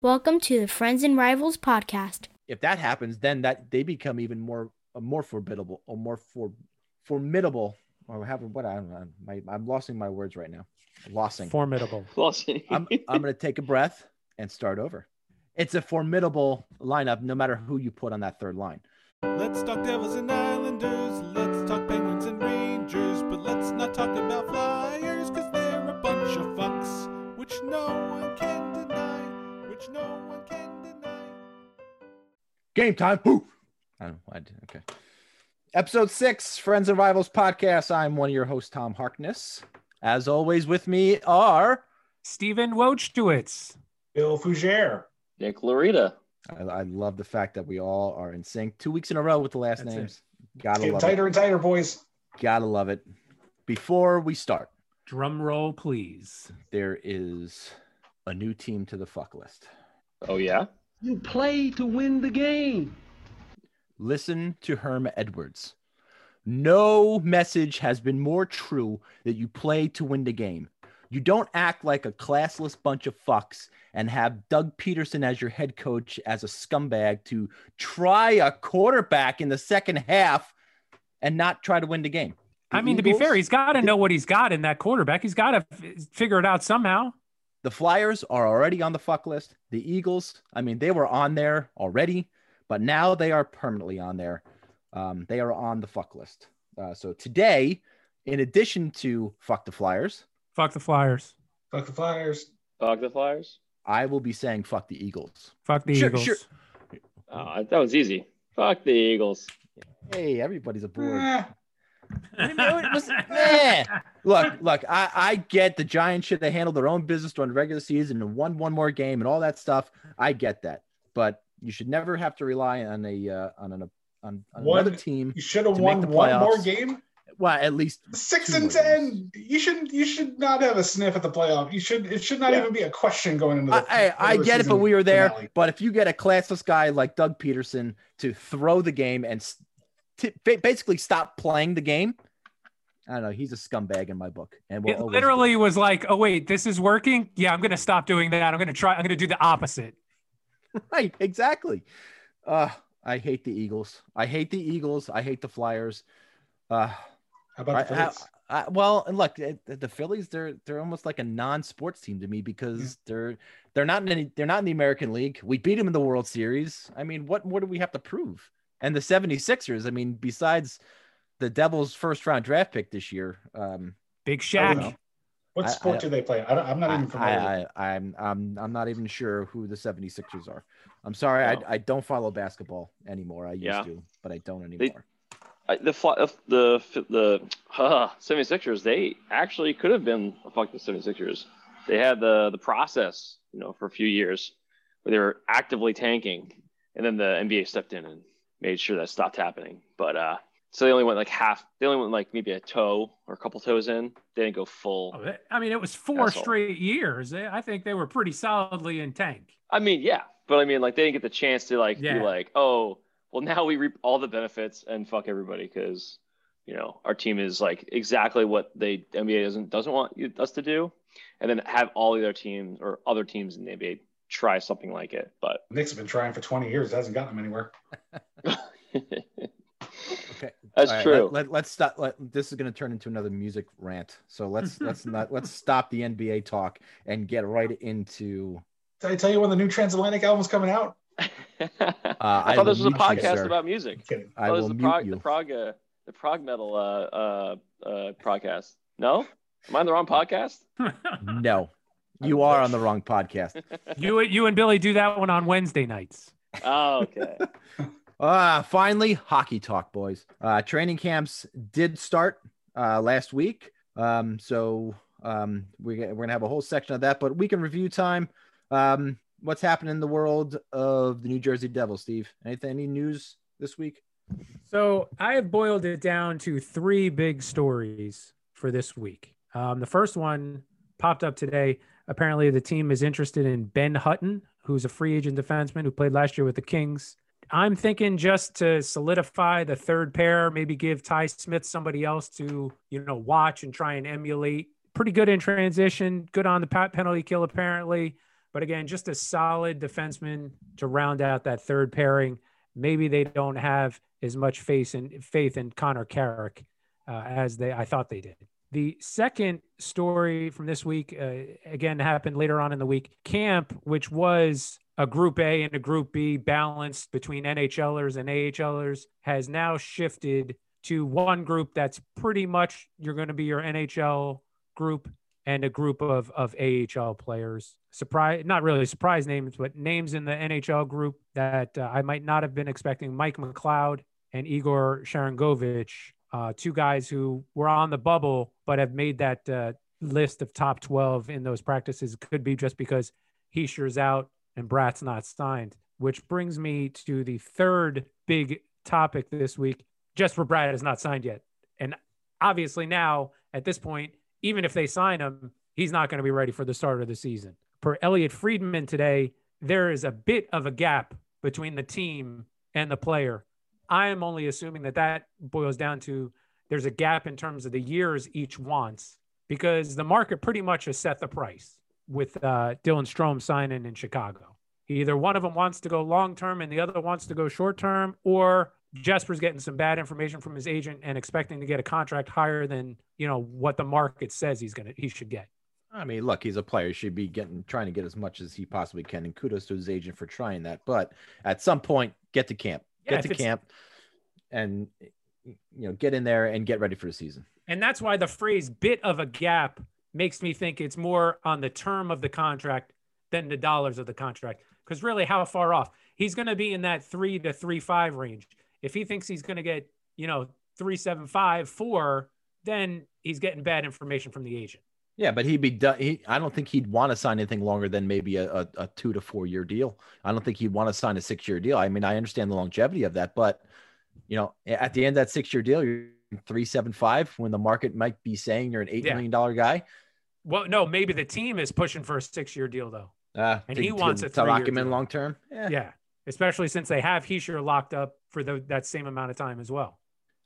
Welcome to the Friends and Rivals podcast. If that happens, then that they become even more uh, more formidable or more for formidable or have what I don't know. My, I'm losing my words right now. Losing. Formidable. Flossing. I'm I'm gonna take a breath and start over. It's a formidable lineup, no matter who you put on that third line. Let's talk Devils and Islanders. Let's talk Penguins and Rangers. But let's not talk about Flyers, because they're a bunch of fucks, which no one can deny. Which no one can deny. Game time. Woo! I don't know. I did. Okay. Episode six, Friends and Rivals podcast. I'm one of your hosts, Tom Harkness. As always, with me are Stephen Wojtowicz. Bill Fougere. Nick Lorita. I, I love the fact that we all are in sync. Two weeks in a row with the last That's it. names. Gotta Getting love tighter it. and tighter, boys. Gotta love it. Before we start, Drum roll, please. there is a new team to the fuck list. Oh yeah. You play to win the game. Listen to Herm Edwards. No message has been more true that you play to win the game. You don't act like a classless bunch of fucks and have Doug Pederson as your head coach as a scumbag to try a quarterback in the second half and not try to win the game. The I mean, to be fair, he's got to know what he's got in that quarterback. He's got to f- figure it out somehow. The Flyers are already on the fuck list. The Eagles, I mean, they were on there already, but now they are permanently on there. Um, they are on the fuck list. Uh, so today, in addition to fuck the Flyers, Fuck the Flyers. Fuck the Flyers. Fuck the Flyers. I will be saying fuck the Eagles. Fuck the Sure, Eagles. sure. Oh, that was easy. Fuck the Eagles. Hey, everybody's aboard. It was- eh. Look, look, I, I get the Giants should have handled their own business during the regular season and won one more game and all that stuff. I get that, but you should never have to rely on a uh, on an on, on One- another team. you should have To make won the one more game. Well, at least Six and more ten. You should you should not have a sniff at the playoff. You should it should not Yeah. even be a question going into the. I, I, I get it, but we were there. finale. But if you get a classless guy like Doug Pederson to throw the game and s- t- basically stop playing the game, I don't know. He's a scumbag in my book, and will It literally was like, oh, wait, this is working. Yeah, I'm going to stop doing that. I'm going to try. I'm going to do the opposite. right. Exactly. Uh, I hate the Eagles. I hate the Eagles. I hate the Flyers. Uh, How about the I- I- Phillies? I- well, and look, the, the Phillies they're they're almost like a non-sports team to me because they're they're not in any they're not in the American League. We beat them in the World Series. I mean, what more do we have to prove? And the 76ers, I mean, besides the Devils' first round draft pick this year, um, Big I Shaq. What sport I- do they play? I don't, I'm not I, even familiar. I, I, I'm I'm I'm not even sure who the 76ers are. I'm sorry, No. I, I don't follow basketball anymore. I used Yeah. to, but I don't anymore. I, the Fly- the the uh, 76ers, they actually could have been a fuck the 76ers. They had the the process, you know, for a few years where they were actively tanking, and then the NBA stepped in and made sure that stopped happening. But uh, so they only went like half. They only went like maybe a toe or a couple toes in. They didn't go full. Oh, I mean, it was four Asshole. straight years. I think they were pretty solidly in tank. I mean, yeah, but I mean, like they didn't get the chance to like Yeah. be like, oh, well, now we reap all the benefits and fuck everybody because you know our team is like exactly what they NBA doesn't doesn't want us to do, and then have all the other teams or other teams in the NBA try something like it. But Knicks have been trying for 20 years. It hasn't gotten them anywhere. Okay, that's All right, true. Let, let, us stop. Let, this is going to turn into another music rant. So let's let's not let's stop the NBA talk and get right into. Did I tell you when the new Transatlantic album's coming out? I, I thought this was a mute you, podcast about music. I'm. I will is the mute prog, you. the prog, uh, the prog metal uh, uh, uh, podcast. No, am I on the wrong podcast? No, you are on the wrong podcast. you, you and Billy do that one on Wednesday nights. Oh, okay. Ah, finally, hockey talk, boys. Uh, training camps did start uh, last week. Um, so um, we, we're gonna have a whole section of that, but weekend review time. Um, what's happening in the world of the New Jersey Devils, Steve? Anything? Any news this week? So I have boiled it down to three big stories for this week. Um, the first one popped up today. Apparently, the team is interested in Ben Hutton, who's a free agent defenseman who played last year with the Kings. I'm thinking just to solidify the third pair, maybe give Ty Smith somebody else to, you know, watch and try and emulate. Pretty good in transition, good on the penalty kill, apparently. But again, just a solid defenseman to round out that third pairing. Maybe they don't have as much faith in faith in Connor Carrick uh, as they I thought they did. The second story from this week, uh, again, happened later on in the week. Camp, which was a Group A and a Group B balanced between NHLers and AHLers, has now shifted to one group that's pretty much you're going to be your NHL group and a group of of AHL players. Surprise, not really surprise names, but names in the NHL group that uh, I might not have been expecting. Mike McLeod and Igor Sharangovich, uh, two guys who were on the bubble but have made that uh, list of top 12 in those practices. Could be just because Hischier's out and Bratt's not signed, which brings me to the third big topic this week. Jesper Bratt is not signed yet. And obviously, now at this point, even if they sign him, he's not going to be ready for the start of the season. Per Elliotte Friedman today, there is a bit of a gap between the team and the player. I am only assuming that that boils down to there's a gap in terms of the years each wants because the market pretty much has set the price with uh, Dylan Strome signing in Chicago. Either one of them wants to go long term and the other wants to go short term, or Jesper's getting some bad information from his agent and expecting to get a contract higher than you know what the market says he's gonna he should get. I mean, look, he's a player. He should be getting trying to get as much as he possibly can, and kudos to his agent for trying that. But at some point, get to camp, Yeah, get to camp, and you know, get in there and get ready for the season. And that's why the phrase bit of a gap makes me think it's more on the term of the contract than the dollars of the contract. Because really, how far off? He's going to be in that three to three five range. If he thinks he's going to get, you know, three seven five four, then he's getting bad information from the agent. Yeah, but he'd be done. He, I don't think he'd want to sign anything longer than maybe a, a, a two to four year deal. I don't think he'd want to sign a six year deal. I mean, I understand the longevity of that, but you know, at the end of that six year deal, you're three seven five when the market might be saying you're an eight Yeah. million dollar guy. Well, no, maybe the team is pushing for a six year deal though. Uh, And to- he to- wants a to lock him in long term. Yeah. Yeah, especially since they have Hischier locked up for the, that same amount of time as well.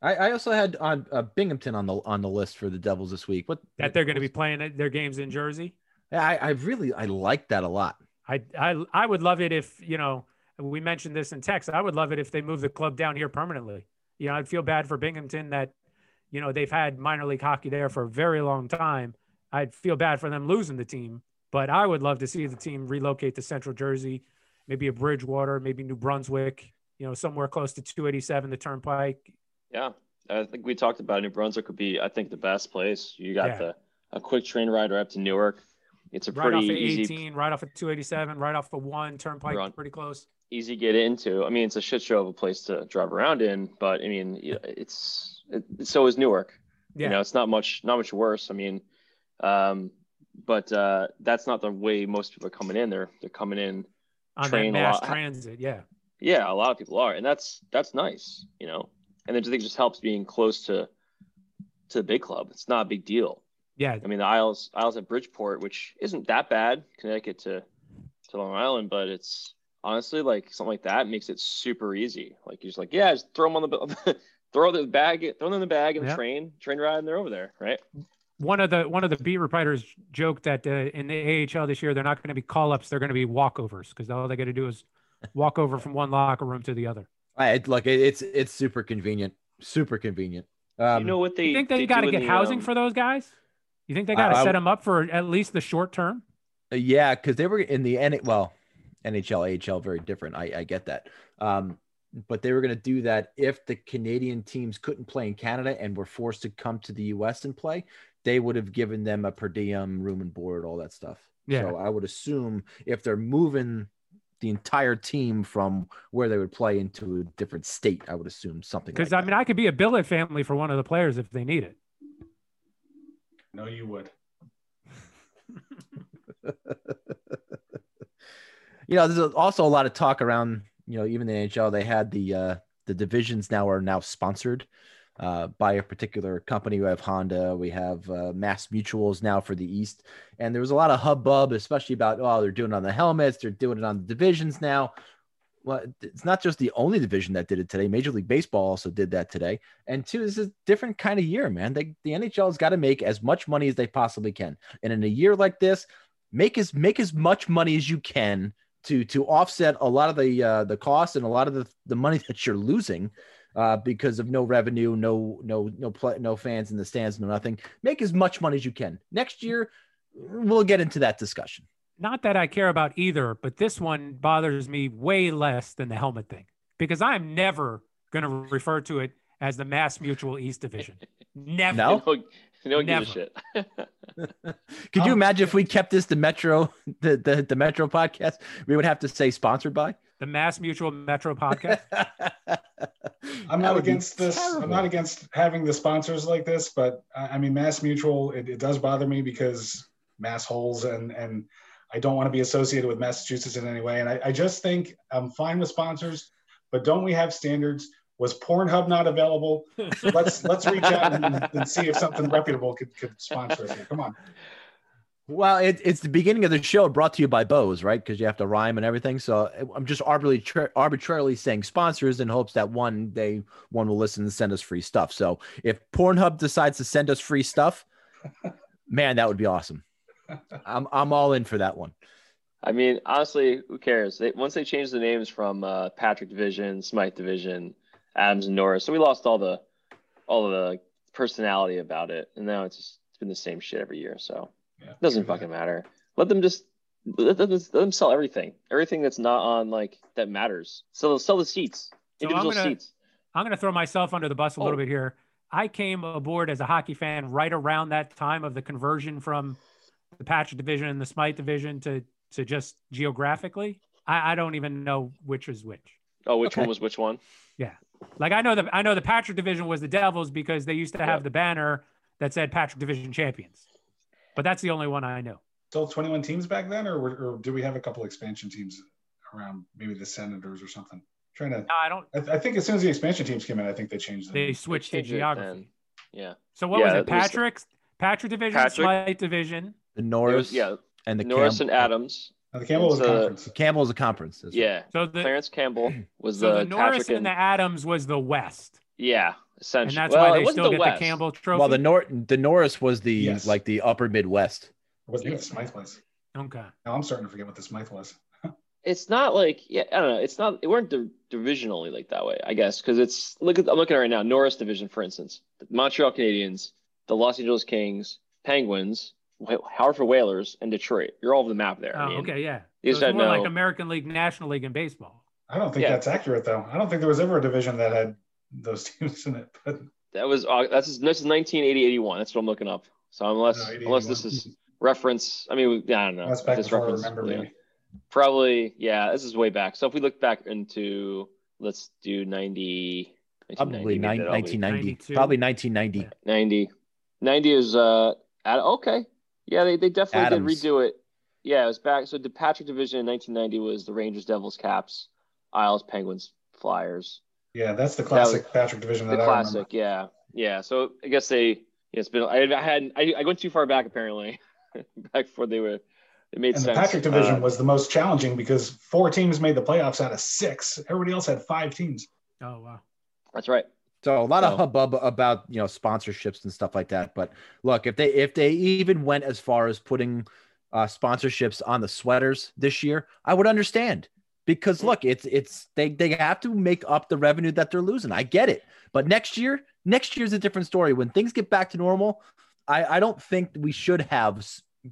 I, I also had on uh, Binghamton on the on the list for the Devils this week. What That they're going to be playing their games in Jersey. Yeah, I, I really I like that a lot. I, I I would love it if you know we mentioned this in text. I would love it if they move the club down here permanently. You know, I'd feel bad for Binghamton that you know they've had minor league hockey there for a very long time. I'd feel bad for them losing the team, but I would love to see the team relocate to Central Jersey, maybe a Bridgewater, maybe New Brunswick. You know, somewhere close to 287, the Turnpike. Yeah, I think we talked about New Brunswick would be, I think, the best place. You got Yeah. the a quick train ride right up to Newark. It's a Right off pretty of easy 18, right off of 287, right off of one Turnpike, pretty close. easy get into. I mean, it's a shit show of a place to drive around in, but I mean, it's it, so is Newark. Yeah, You know, it's not much not much worse. I mean, um, but uh, that's not the way most people are coming in. They're they're coming in. on that train a mass transit. Yeah. Yeah, a lot of people are, and that's that's nice. You know, and then I think it just helps being close to to the big club. It's not a big deal. Yeah, I mean, the Isles Isles at Bridgeport, which isn't that bad, Connecticut to to Long Island, but it's honestly like something like that makes it super easy. Like you're just like, yeah, just throw them on the throw the bag, throw them in the bag in the Yeah. train, train ride, and they're over there, right? one of the one of the beat reporters joked that uh, in the AHL this year they're not going to be call ups, they're going to be walkovers because all they got to do is walk over from one locker room to the other. I look, it, it's it's super convenient, super convenient. Um, you know what they You think they, they got to do in get the, housing um, for those guys? You think they got to set them up for at least the short term? Uh, Yeah, because they were in the N. Well, NHL, AHL, very different. I, I get that. Um, but they were going to do that if the Canadian teams couldn't play in Canada and were forced to come to the U.S. and play. They would have given them a per diem, room and board, all that stuff. Yeah. So I would assume if they're moving the entire team from where they would play into a different state, I would assume something. Because like I mean, I could be a billet family for one of the players if they need it. No, you would. you know, there's also a lot of talk around, you know, even the NHL, they had the uh the divisions now are now sponsored uh by a particular company. We have Honda, we have uh, Mass Mutuals now for the East. And there was a lot of hubbub, especially about oh, they're doing it on the helmets, they're doing it on the divisions now. Well, it's not just the only division that did it today. Major League Baseball also did that today. And two, this is a different kind of year, man. They, the NHL has got to make as much money as they possibly can. And in a year like this, make as make as much money as you can to to offset a lot of the uh, the costs and a lot of the, the money that you're losing uh, because of no revenue, no no no play, no fans in the stands, no nothing. Make as much money as you can. Next year, we'll get into that discussion. Not that I care about either, but this one bothers me way less than the helmet thing because I'm never going to refer to it as the Mass Mutual East Division. Never. No? No, no Never. gives a shit. Could you Um, imagine if we kept this the Metro the, the the Metro podcast? We would have to say sponsored by. The Mass Mutual Metro podcast. I'm not against this. I'm not against having the sponsors like this, but I I mean, Mass Mutual, it, it does bother me because mass holes and and I don't want to be associated with Massachusetts in any way. And I, I just think um, I'm fine with sponsors, but don't we have standards? Was Pornhub not available? Let's let's reach out and, and see if something reputable could, could sponsor us here. Come on. Well, it, it's the beginning of the show brought to you by Bose, right? Because you have to rhyme and everything. So I'm just arbitrarily, arbitrarily saying sponsors in hopes that one day one will listen and send us free stuff. So if Pornhub decides to send us free stuff, man, that would be awesome. I'm, I'm all in for that one. I mean, honestly, who cares? They, once they changed the names from uh, Patrick Division, Smythe Division, Adams and Norris, so we lost all the all the personality about it, and now it's just it's been the same shit every year. So Yeah, doesn't fucking matter. Let them just let them, let them sell everything, everything that's not on like that matters. Sell sell the seats, So I'm individual gonna- seats. I'm going to throw myself under the bus a little Oh. bit here. I came aboard as a hockey fan right around that time of the conversion from the Patrick division and the Smythe division to to just geographically. I, I don't even know which is which. Oh, which Okay. one was which one? Yeah. Like I know the I know the Patrick division was the Devils because they used to have Yeah. the banner that said Patrick division champions. But that's the only one I know. Still 21 teams back then, or, or do we have a couple expansion teams around? Maybe the Senators or something. trying to. No, I don't. I, I think as soon as the expansion teams came in, I think they changed them. They switched to changed it geography. Yeah, So what Yeah, was it? it Patrick's Patrick division, Patrick- Smythe division. The Norris was- yeah, and the Norris Campbell. and Adams. Now, the Campbell was a It's, conference. Campbell is a conference. that's right. Yeah, So the Clarence Campbell was so the, the Norris Patrick and and the Adams was the West, yeah, and that's well, why they still the get West. the Campbell Trophy. Well, the Nor the Norris was the Yes. like the upper Midwest. Or was it the Smythe was? okay. Now I'm starting to forget what the Smythe was. It's not like yeah, I don't know. It's not. It weren't di- divisionally like that way, I guess, because it's look at I'm looking at it right now. Norris division, for instance, the Montreal Canadiens, the Los Angeles Kings, Penguins, Wh- Hartford Whalers, and Detroit. You're all over the map there. I Oh, mean, okay, yeah. you So it's had more like American League, National League, and baseball. I don't think Yeah. that's accurate though. I don't think there was ever a division that had those teams in it. But That was uh, that's this is 1980 81. That's what I'm looking up. So unless No, unless this is reference, I mean, yeah, I don't know. that's back it's before I remember. yeah. Maybe. Probably, yeah. This is way back. So if we look back into, let's do 90. Probably 1990, nine, maybe that'll be- 1990. 92. Probably 1990. 90. 90 is uh Ad- okay. Yeah, they, they definitely Adams. did redo it. Yeah, it was back. So the Patrick division in 1990 was the Rangers, Devils, Caps, Isles, Penguins, Flyers. Yeah, that's the was- classic Patrick division The that I classic, remember. yeah, yeah. So I guess they. Yeah, it's been. I, I had. I, I went too far back apparently. back before they were. It made And the. Patrick division Uh, was the most challenging because four teams made the playoffs out of six. Everybody else had five teams. Oh wow. that's right. So a lot of So- hubbub about you know sponsorships and stuff like that. But look, if they if they even went as far as putting uh, sponsorships on the sweaters this year, I would understand because hmm. look, it's it's they they have to make up the revenue that they're losing. I get it, but next year, next year's a different story. When things get back to normal, I I don't think we should have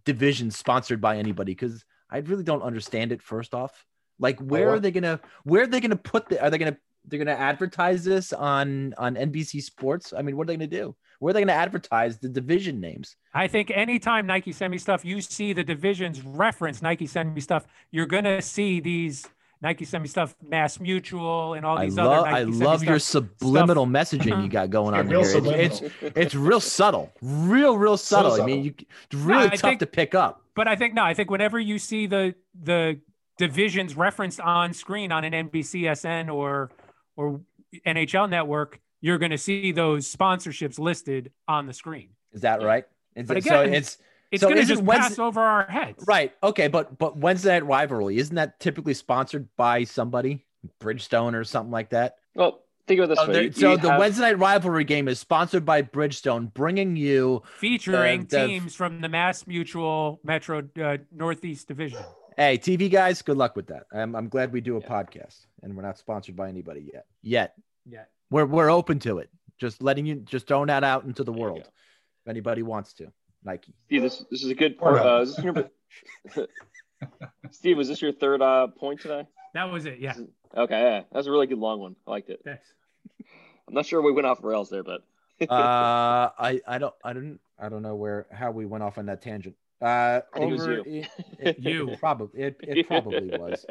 divisions sponsored by anybody because I really don't understand it. First off, like oh, where what? are they gonna where are they gonna put the are they gonna they're going to advertise this on on NBC Sports. I mean, what are they going to do? Where are they going to advertise the division names? I think anytime Nike send me stuff, you see the divisions reference Nike send me stuff. You're gonna see these Nike send me stuff, Mass Mutual, and all I these love other. Nike I love your stuff. subliminal messaging you got going on here. It's, it's it's real subtle, real real subtle. I mean, you it's really I tough think- to pick up. But I think no, I think whenever you see the the divisions referenced on screen on an NBCSN or or NHL network, you're going to see those sponsorships listed on the screen. Is that right? Is But it- so again, it's It's So going to just Wednesday- pass over our heads. right. Okay, but but Wednesday night rivalry isn't that typically sponsored by somebody, Bridgestone or something like that? Well, think about it this So, way. the, You- so you the have- Wednesday night rivalry game is sponsored by Bridgestone, bringing you. Featuring the- teams from the Mass Mutual Metro uh, Northeast Division. Hey, TV guys, good luck with that. I'm, I'm glad we do a Yeah. podcast, and we're not sponsored by anybody yet. Yet Yet. we're we're open to it. Just letting you, just throwing that out into the There world. If anybody wants to, Nike. Steve, this this is a good. Or Uh, is your, Steve, was this your third uh, point today? That was it. Yeah. Okay, yeah, that's a really good long one. I liked it. Thanks. I'm not sure we went off rails there, but uh, I I don't I don't I don't know where how we went off on that tangent. Uh, I think it was you. It, it- You. probably it, it probably was.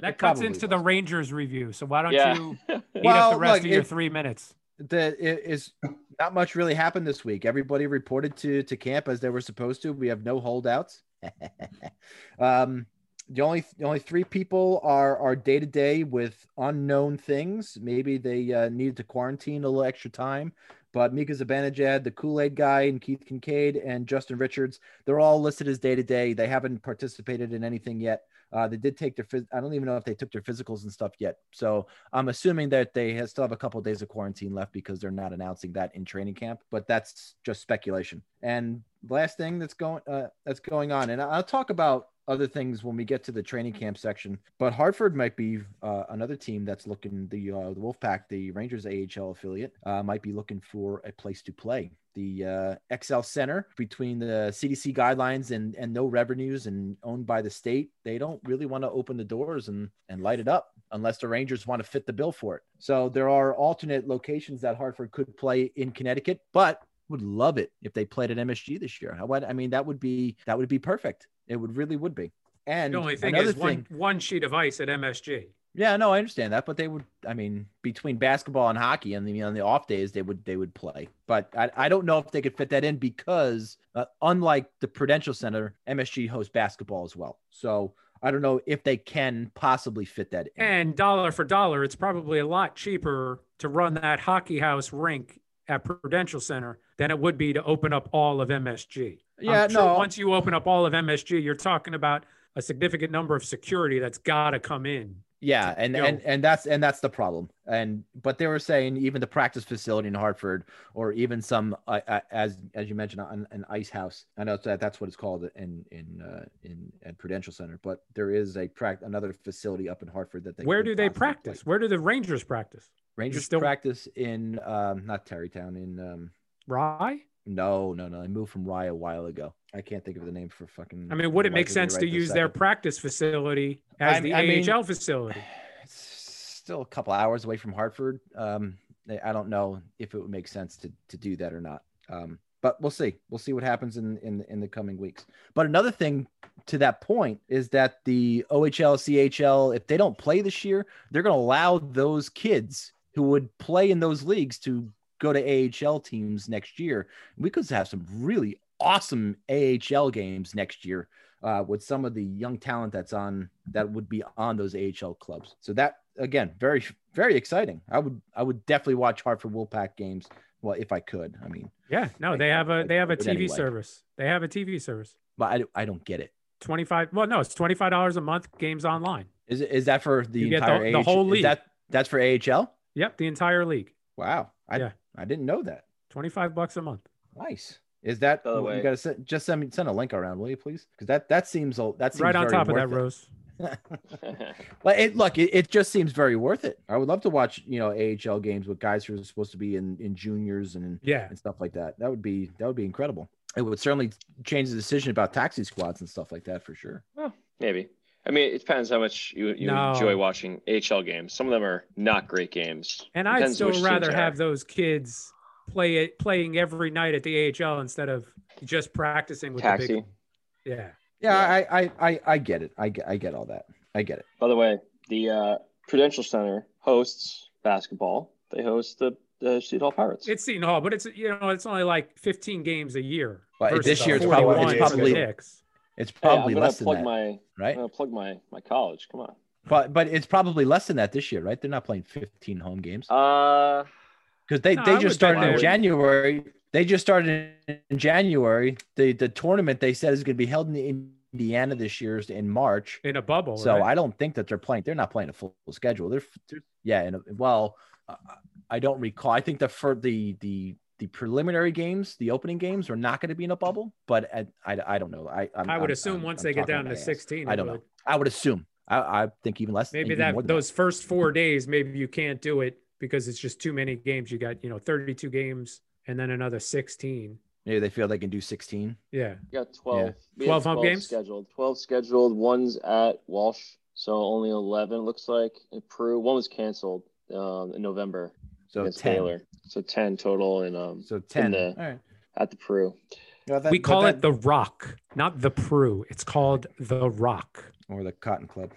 That cuts probably into the. Rangers review. So why don't yeah. you eat Well, up the rest look, of your if- three minutes? The it is not much really happened this week. Everybody reported to to camp as they were supposed to. We have no holdouts. um, the only the only three people are are day to day with unknown things. Maybe they uh, needed to quarantine a little extra time. But Mika Zibanejad, the Kool Aid guy, and Keith Kinkaid and Justin Richards, they're all listed as day to day. They haven't participated in anything yet. Uh, they did take their. phys- I don't even know if they took their physicals and stuff yet. So I'm assuming that they have, still have a couple of days of quarantine left because they're not announcing that in training camp. But that's just speculation. And last thing that's going uh, that's going on, and I'll talk about other things when we get to the training camp section. But Hartford might be uh, another team that's looking the uh, the Wolfpack, the Rangers AHL affiliate, uh, might be looking for a place to play. The uh, XL Center between the CDC guidelines and and no revenues and owned by the state, they don't really want to open the doors and and light it up unless the Rangers want to fit the bill for it. So there are alternate locations that Hartford could play in Connecticut, but would love it if they played at MSG this year. How what I mean that would be that would be perfect. It would really would be. And The only thing is one one sheet of ice at MSG. yeah, no, I understand that, but they would. I mean, between basketball and hockey, and the on the off days, they would they would play. But I, I don't know if they could fit that in because uh, unlike the Prudential Center, MSG hosts basketball as well. So I don't know if they can possibly fit that in. And dollar for dollar, it's probably a lot cheaper to run that hockey house rink at Prudential Center than it would be to open up all of MSG. Yeah, sure no. Once you open up all of MSG, you're talking about a significant number of security that's got to come in. Yeah, and, and and that's and that's the problem. And but they were saying even the practice facility in Hartford, or even some uh, uh, as as you mentioned an, an ice house. I know that that's what it's called in in uh, in at Prudential Center, but there is a prac another facility up in Hartford that they Where do they practice? Where do the Rangers practice? Rangers still- practice in um not Tarrytown in um Rye? No no no I moved from Rye a while ago. I can't think of the name for fucking. I mean, would it make they sense to write this use their practice facility as I- the I mean- AHL facility? it's still a couple hours away from Hartford. Um, I- I don't know if it would make sense to to do that or not. Um, but we'll see. We'll see what happens in in in the coming weeks. But another thing to that point is that the OHL, CHL, if they don't play this year, they're going to allow those kids who would play in those leagues to go to AHL teams next year. We could have some really awesome AHL games next year uh, with some of the young talent that's on that would be on those AHL clubs. So that again, very very exciting. I would I would definitely watch Hartford Wolfpack games. Well, if I could, I mean, Yeah, no, I- they have a they have a TV anyway. service. They have a TV service. but I, I don't get it. 25 well no it's $25 a month games online Is it is that for the You the- entire the AHL? whole is league. That that's for AHL. yep the entire league Wow, I Yeah. I didn't know that. 25 bucks a month Nice. Is that By the you gotta send, just send me send a link around, will you please? Because that that seems a- that seems right on very top of that it. rose Well, it look, it, it just seems very worth it. I would love to watch, you know, AHL games with guys who are supposed to be in, in juniors and yeah and stuff like that. That would be that would be incredible. It would certainly change the decision about taxi squads and stuff like that for sure. Maybe. I mean, it depends how much you, you No. enjoy watching AHL games. Some of them are not great games. and i'd still rather have those kids play it playing every night at the AHL instead of just practicing with the Taxi. big yeah Yeah, I, I I I get it. I get I get all that. I get it. By the way, the uh, Prudential Center hosts basketball. They host the, the Seton Hall Pirates. it's Seton Hall but it's you know it's only like 15 games a year But this year it's probably- it's for probably- Knicks. It's Hey, I'm probably gonna less than that, my I'm right? gonna plug my my college. Come on. But but it's probably less than that this year, right? They're not playing 15 home games Uh, because they No, they I just started in January. They just started in January. The the tournament they said is going to be held in Indiana this year is in March. in a bubble So right? I don't think that they're playing. They're not playing a full schedule. They're, they're Yeah, and well, uh, I don't recall. I think the for the the the preliminary games, the opening games, are not going to be in a bubble. But at, I I don't know. I I'm, I would I'm- assume I'm- once I'm they get down to 16. I don't would. know. I would assume. I, I think even less. Maybe even that than those first four days, maybe you can't do it because it's just too many games. You got you know 32 games and then another 16. Maybe they feel they can do 16. Yeah. We got 12. We 12 had home games? scheduled. 12 scheduled. One's at Walsh, so only 11 looks like. And Peru, one was canceled um, in November So against 10. Baylor. So 10 total and um So 10. the- All right. at the Pru. Yeah, that- we but call that- it the Rock, not the Pru. It's called the Rock. or the Cotton Club.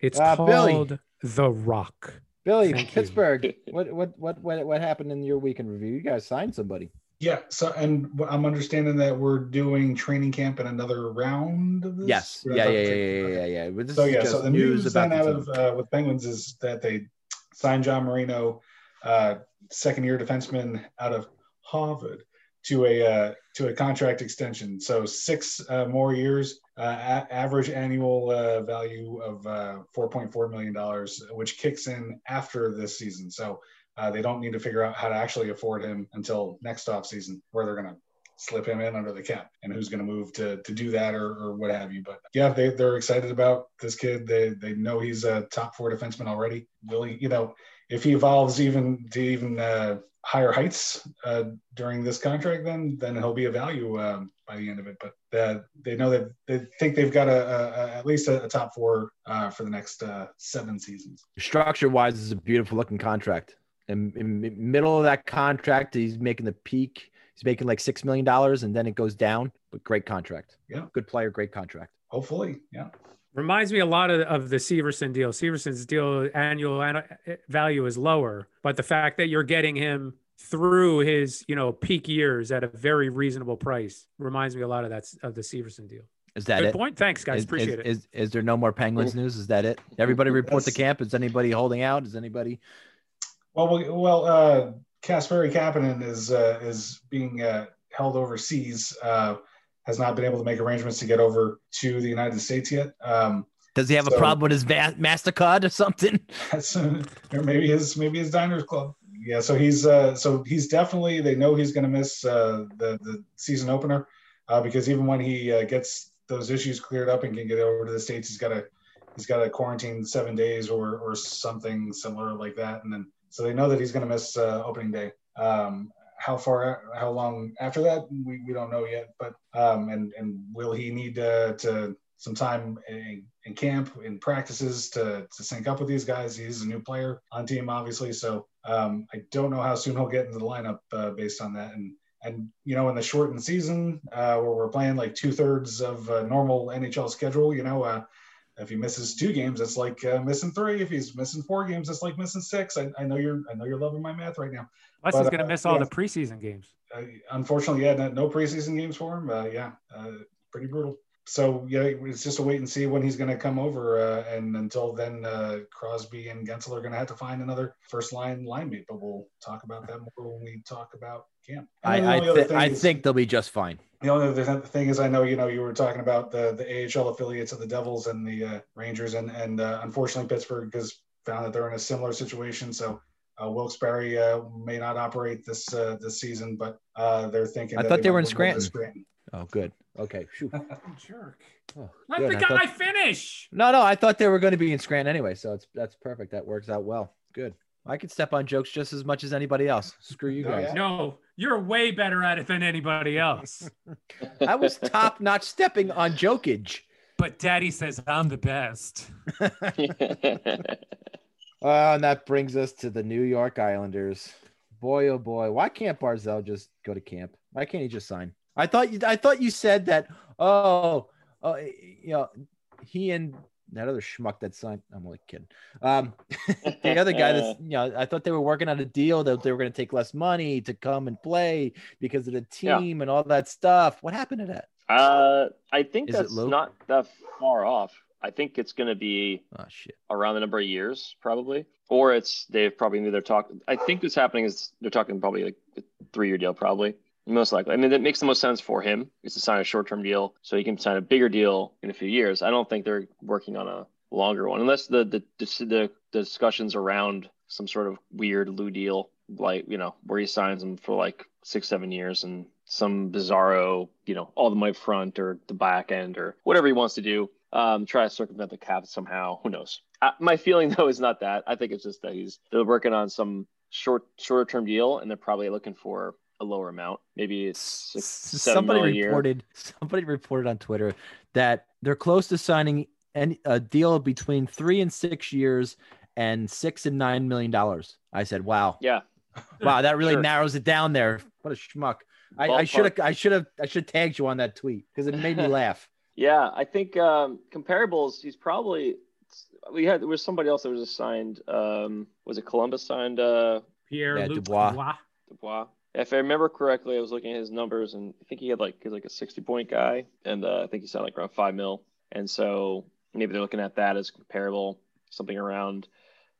It's Uh, Billy. called the Rock. Billy, Thank you. Pittsburgh. what, what what what what happened in your weekend review? You guys signed somebody. Yeah. So, and wh- I'm understanding that we're doing training camp in another round of this. Yes. Or I Yeah, thought- yeah, yeah, yeah, yeah, yeah. But this So is yeah, just so the news, news, about then the out team. of uh, with Penguins is that they signed John Marino, uh, second year defenseman out of Harvard, to a uh, to a contract extension. So six uh, more years, uh, a- average annual uh, value of uh, 4.4 million dollars, which kicks in after this season. So uh, they don't need to figure out how to actually afford him until next off season, where they're going to slip him in under the cap and who's going to move to to do that or, or what have you. But yeah, they they're excited about this kid. They they know he's a top four defenseman already. Will he, you know, if he evolves even to even uh, higher heights uh, during this contract, then then he'll be a value um, by the end of it. But uh, they know that they think they've got a, a, at least a, a top four uh, for the next uh, seven seasons. Structure wise, is a beautiful looking contract. And in the middle of that contract, he's making the peak. He's making like six million dollars, and then it goes down. But great contract. Yeah. Good player, great contract. Hopefully, yeah. Reminds me a lot of, of the Severson deal. Severson's deal annual an- value is lower, but the fact that you're getting him through his you know peak years at a very reasonable price reminds me a lot of that of the Severson deal. Is that Good it? point. Thanks, guys. Is- Appreciate is, it. Is, is there no more Penguins news? Is that it? Everybody report the camp. Is anybody holding out? Is anybody? Well, we- well, uh, Kasperi Kapanen is uh, is being uh, held overseas. Uh, has not been able to make arrangements to get over to the United States yet. Um, Does he have a problem with his va- Mastercard or something? uh, or maybe his maybe his diners club. Yeah, so he's uh, so he's definitely they know he's going to miss uh, the the season opener uh, because even when he uh, gets those issues cleared up and can get over to the states, he's got to he's got to quarantine seven days or or something similar like that, and then so they know that he's going to miss uh, opening day. Um, how far, how long after that, we, we don't know yet. But um, and and will he need uh, to some time in, in camp in practices to to sync up with these guys? He's a new player on team, obviously, so um, I don't know how soon he'll get into the lineup uh, based on that. And and you know, in the shortened season uh, where we're playing like two thirds of normal NHL schedule, you know. Uh, if he misses two games, it's like uh, missing three. If he's missing four games, it's like missing six. I, I know you're I know you're loving my math right now. Plus, but, he's going to uh, miss all yeah. the preseason games. Uh, unfortunately, yeah, no, no preseason games for him. Uh, yeah, uh, pretty brutal. So yeah, it's just a wait and see when he's going to come over. Uh, and until then, uh, Crosby and Guentzel are going to have to find another first line line mate. But we'll talk about that more when we talk about camp. And then the I I, only other thi- thing I is- think they'll be just fine. the only other thing is, I know you know you were talking about the the AHL affiliates of the Devils and the uh, Rangers, and and uh, unfortunately Pittsburgh has found that they're in a similar situation. So uh, Wilkes-Barre uh, may not operate this uh, this season, but uh, they're thinking. I that thought they were in move over to Scranton. Oh, good. Okay. Shoot. Jerk. Oh, Let good. the I guy thought- finish. No, no, I thought they were going to be in Scranton anyway, so it's that's perfect. That works out well. Good. I could step on jokes just as much as anybody else. Screw you Oh, guys. No, you're way better at it than anybody else. I was top notch stepping on jokage. but Daddy says I'm the best. Uh, and that brings us to the New York Islanders. Boy, oh boy, why can't Barzal just go to camp? Why can't he just sign? I thought you, I thought you said that. Oh, oh, you know, he and that other schmuck that signed. I'm only kidding. Um, the other guy that's, you know, I thought they were working on a deal that they were going to take less money to come and play because of the Yeah. team and all that stuff. What happened to that? uh, I think Is that's not that far off. I think it's going to be Oh shit. around the number of years, probably, or it's they've probably they're talking. I think what's happening is they're talking probably like a three-year deal, probably most likely. I mean, that makes the most sense for him is to sign a short-term deal so he can sign a bigger deal in a few years. I don't think they're working on a longer one, unless the the the, the discussions around some sort of weird Lou deal, like you know, where he signs him for like six, seven years and some bizarro, you know, all the way front or the back end or whatever he wants to do. Um, try to circumvent the cap somehow. Who knows? Uh, my feeling though is not that. I think it's just that he's they're working on some short shorter term deal and they're probably looking for a lower amount. Maybe it's six, seven somebody mil a year. reported somebody reported on Twitter that they're close to signing an, a deal between three and six years and six and nine million dollars. I said, "Wow, Yeah, wow, that really Sure. narrows it down there." What a schmuck! I- I should have, I should have, I should have tagged you on that tweet because it made me laugh. Yeah. I think um, comparables. He's probably. We had there was somebody else that was assigned. Um, was it Columbus signed uh, Pierre Yeah, Dubois. Dubois. Dubois? If I remember correctly, I was looking at his numbers, and I think he had like he's like a sixty point guy, and uh, I think he signed like around five mil, and so maybe they're looking at that as comparable, something around,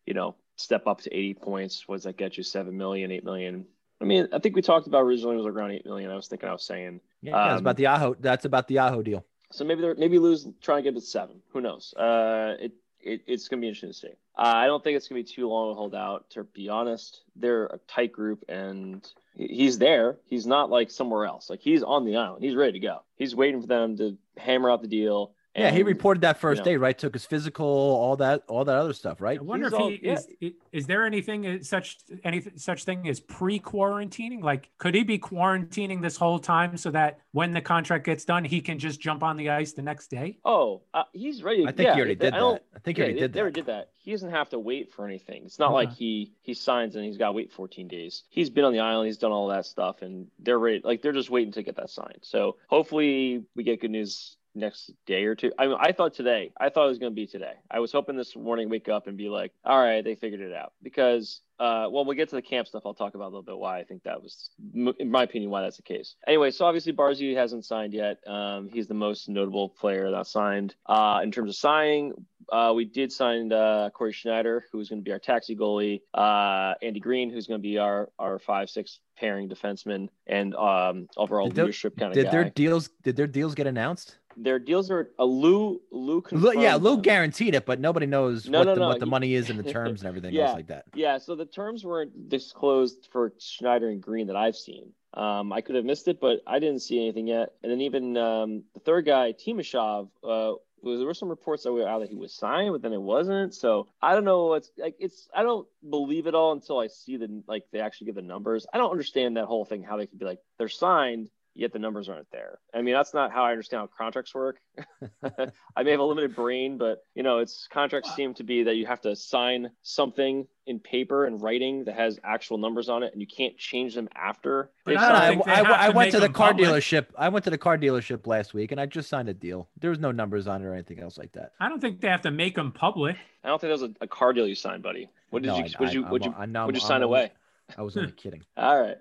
you know, step up to eighty points. What does that get you? Seven million, eight million. I mean, I think we talked about originally it was around eight million. I was thinking, I was saying, Yeah, yeah, it's Um, about the Aho. That's about the Aho deal. So maybe they're maybe lose try and get to seven. Who knows? Uh, it, it it's gonna be interesting to see. Uh, I don't think it's gonna be too long to hold out. To be honest, they're a tight group, and he's there. He's not like somewhere else. Like he's on the island. He's ready to go. He's waiting for them to hammer out the deal. Yeah, he reported that first know. day, right? Took his physical, all that, all that other stuff, right? I wonder He's if all- he yeah. is. i- Is there anything uh, such any such thing as pre-quarantining? Like, could he be quarantining this whole time so that when the contract gets done, he can just jump on the ice the next day? Oh, uh, he's ready. I think yeah, he already did I don't- that. I think he yeah, already they, did they already did that. He doesn't have to wait for anything. It's not like he he signs and he's got to wait 14 days. He's been on the island. He's done all that stuff, and they're ready. Like they're just waiting to get that signed. So hopefully we get good news next day or two. I mean, I thought today. I thought it was going to be today. I was hoping this morning wake up and be like, all right, they figured it out because. Uh, well, we'll get to the camp stuff. I'll talk about a little bit why I think that was, in my opinion, why that's the case. Anyway, so obviously Barzy hasn't signed yet. Um, he's the most notable player that signed. Uh, in terms of signing, uh, we did sign uh, Cory Schneider, who's going to be our taxi goalie. Uh, Andy Green, who's going to be our our five six pairing defenseman and um, overall Did leadership kind of Did guy. their deals? Did their deals get announced? Their deals are a Lou Lou. Confirmed yeah, Lou guaranteed it, but nobody knows No, what no, the no, what the money is and the terms and everything Yeah. else like that. Yeah, so the terms weren't disclosed for Schneider and Green that I've seen. Um, I could have missed it, but I didn't see anything yet. And then even um, the third guy, Timashov, uh, was, there were some reports that were out that he was signed, but then it wasn't. So I don't know. It's like it's I don't believe it all until I see the like they actually give the numbers. I don't understand that whole thing. How they could be like they're signed, yet the numbers aren't there. I mean, that's not how I understand how contracts work. I may have a limited brain, but you know, it's contracts seem to be that you have to sign something in paper and writing that has actual numbers on it, and you can't change them after. But I don't No, no, signed. I, I- I to went to the car public. dealership. I went to the car dealership last week, and I just signed a deal. There was no numbers on it or anything else like that. I don't think they have to make them public. I don't think that was a, a car deal you signed, buddy. What did No, you? I- What did you? I- Would you? I'm- I Would you I'm- sign I'm away? I was only kidding. All right.